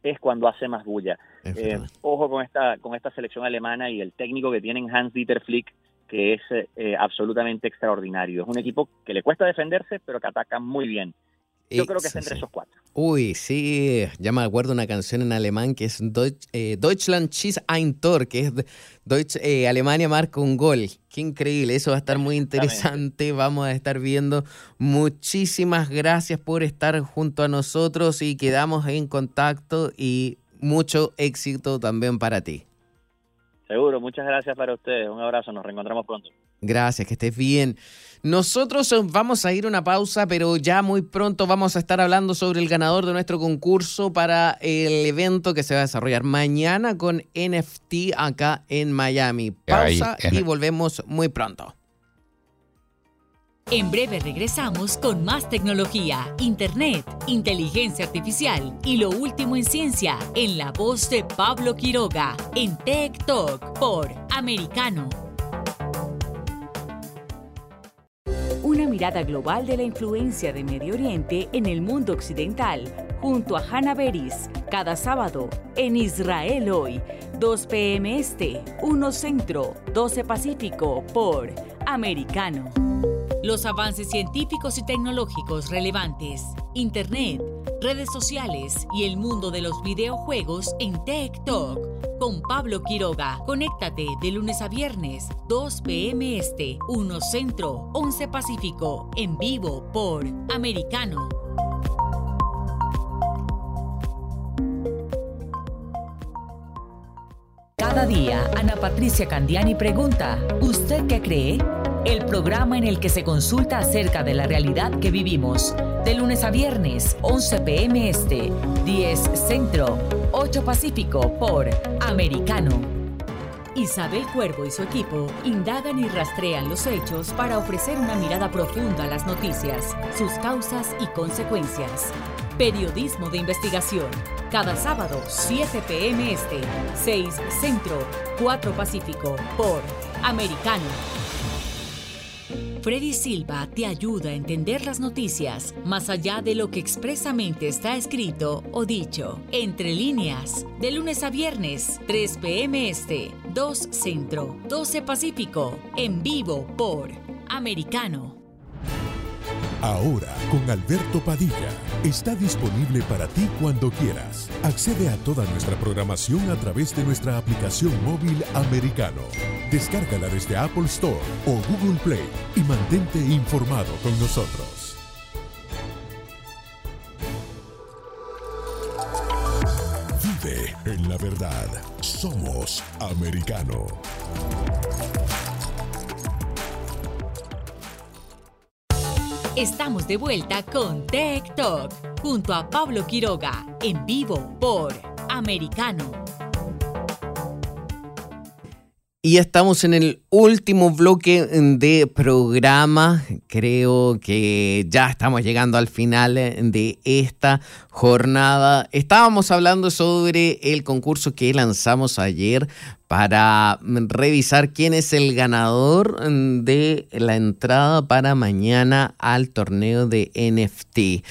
es cuando hace más bulla. Eh, ojo con esta, con esta selección alemana y el técnico que tienen Hans-Dieter Flick, que es eh, absolutamente extraordinario. Es un equipo que le cuesta defenderse, pero que ataca muy bien. Yo creo que es entre esos cuatro. Uy, sí, ya me acuerdo una canción en alemán que es eh, Deutschland schießt ein Tor, que es Deutsch, eh, Alemania marca un gol. Qué increíble, eso va a estar muy interesante. Vamos a estar viendo. Muchísimas gracias por estar junto a nosotros y quedamos en contacto y mucho éxito también para ti. Seguro, muchas gracias para ustedes. Un abrazo, nos reencontramos pronto. Gracias, que estés bien. Nosotros eh, vamos a ir a una pausa, pero ya muy pronto vamos a estar hablando sobre el ganador de nuestro concurso para el evento que se va a desarrollar mañana con NFT acá en Miami. Pausa y volvemos muy pronto. En breve regresamos con más tecnología, internet, inteligencia artificial y lo último en ciencia en la voz de Pablo Quiroga en Tech Talk por Americano una mirada global de la influencia de Medio Oriente en el mundo occidental, junto a Hannah Beris, cada sábado en Israel hoy, 2 p.m. Este, 1 Centro, 12 Pacífico, por Americano. Los avances científicos y tecnológicos relevantes, Internet, redes sociales y el mundo de los videojuegos en Tech Talk con Pablo Quiroga. Conéctate de lunes a viernes, 2 p.m. Este, 1 Centro, 11 Pacífico, en vivo por Americano. Cada día, Ana Patricia Candiani pregunta, ¿usted qué cree? El programa en el que se consulta acerca de la realidad que vivimos de lunes a viernes, 11 pm este, 10 centro, 8 pacífico por Americano. Isabel Cuervo y su equipo indagan y rastrean los hechos para ofrecer una mirada profunda a las noticias, sus causas y consecuencias. Periodismo de investigación. Cada sábado, 7 pm este, 6 centro, 4 pacífico por Americano. Freddy Silva te ayuda a entender las noticias más allá de lo que expresamente está escrito o dicho. Entre líneas, de lunes a viernes, 3 p.m. Este, 2 Centro, 12 Pacífico, en vivo por Americano. Ahora, con Alberto Padilla, está disponible para ti cuando quieras. Accede a toda nuestra programación a través de nuestra aplicación móvil americano. Descárgala desde Apple Store o Google Play y mantente informado con nosotros. Vive en la verdad. Somos americano. Estamos de vuelta con Tech Talk junto a Pablo Quiroga en vivo por Americano. Y estamos en el último bloque de programa. Creo que ya estamos llegando al final de esta jornada. Estábamos hablando sobre el concurso que lanzamos ayer para revisar quién es el ganador de la entrada para mañana al torneo de NFT.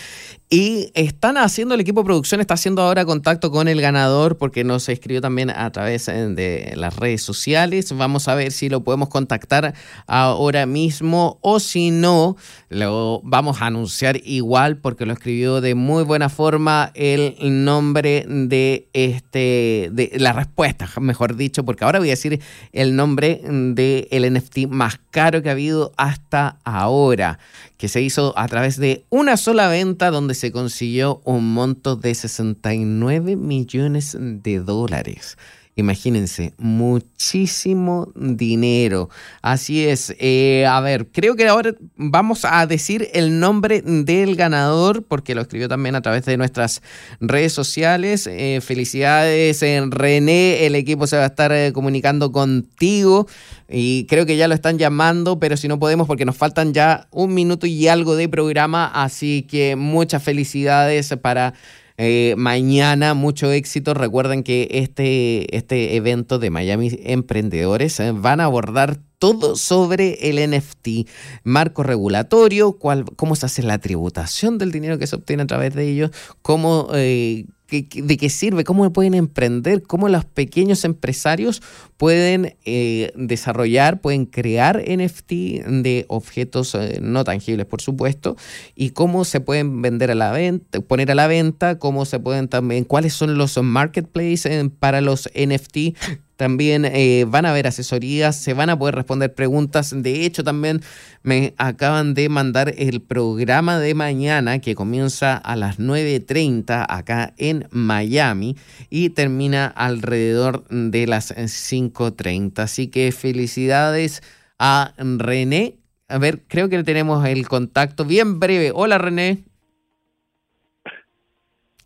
Y están haciendo, el equipo de producción está haciendo ahora contacto con el ganador porque nos escribió también a través eh, de las redes sociales. Vamos a ver si lo podemos contactar ahora mismo o si no, lo vamos a anunciar igual porque lo escribió de muy buena forma el nombre de este, de la respuesta, mejor dicho, porque ahora voy a decir el nombre del el NFT más caro que ha habido hasta ahora, que se hizo a través de una sola venta donde se consiguió un monto de 69 millones de dólares. Imagínense, muchísimo dinero. Así es. Eh, a ver, creo que ahora vamos a decir el nombre del ganador, porque lo escribió también a través de nuestras redes sociales. Eh, felicidades, en eh, René. El equipo se va a estar comunicando contigo. Y creo que ya lo están llamando, pero si no podemos, porque nos faltan ya un minuto y algo de programa. Así que muchas felicidades para eh, mañana. Mucho éxito. Recuerden que este, este evento de Miami Emprendedores eh, van a abordar todo sobre el NFT, marco regulatorio, cuál, cómo se hace la tributación del dinero que se obtiene a través de ellos, cómo... Eh, de qué sirve, cómo pueden emprender, cómo los pequeños empresarios pueden eh, desarrollar, pueden crear NFT de objetos eh, no tangibles, por supuesto, y cómo se pueden vender a la venta, poner a la venta, cómo se pueden también, cuáles son los marketplaces para los NFT también eh, van a haber asesorías, se van a poder responder preguntas. De hecho, también me acaban de mandar el programa de mañana que comienza a las 9.30 acá en Miami y termina alrededor de las 5.30. Así que felicidades a René. A ver, creo que tenemos el contacto bien breve. Hola René.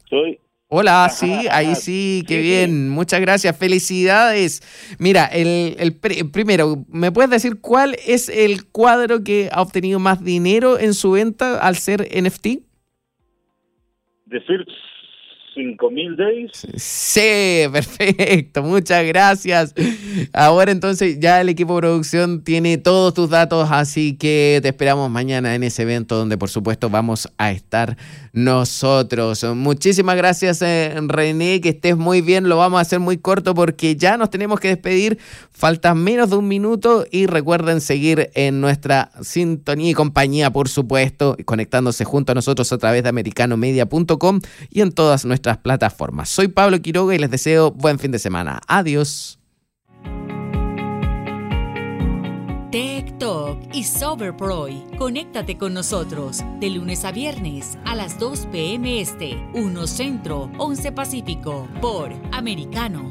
Soy Hola, sí, ahí sí, qué bien. Muchas gracias, felicidades. Mira, el, primero, ¿me puedes decir cuál es el cuadro que ha obtenido más dinero en su venta al ser NFT? Decir 5000 days. Sí, perfecto, muchas gracias. Ahora entonces ya el equipo producción tiene todos tus datos, así que te esperamos mañana en ese evento donde por supuesto vamos a estar nosotros. Muchísimas gracias eh, René, que estés muy bien, lo vamos a hacer muy corto porque ya nos tenemos que despedir, falta menos de un minuto y recuerden seguir en nuestra sintonía y compañía, por supuesto, conectándose junto a nosotros a través de americanomedia.com y en todas nuestras plataformas. Soy Pablo Quiroga y les deseo buen fin de semana. Adiós. Tech Talk y Soberproy. Conéctate con nosotros de lunes a viernes a las 2 p.m. Este, 1 Centro, 11 Pacífico, por Americano.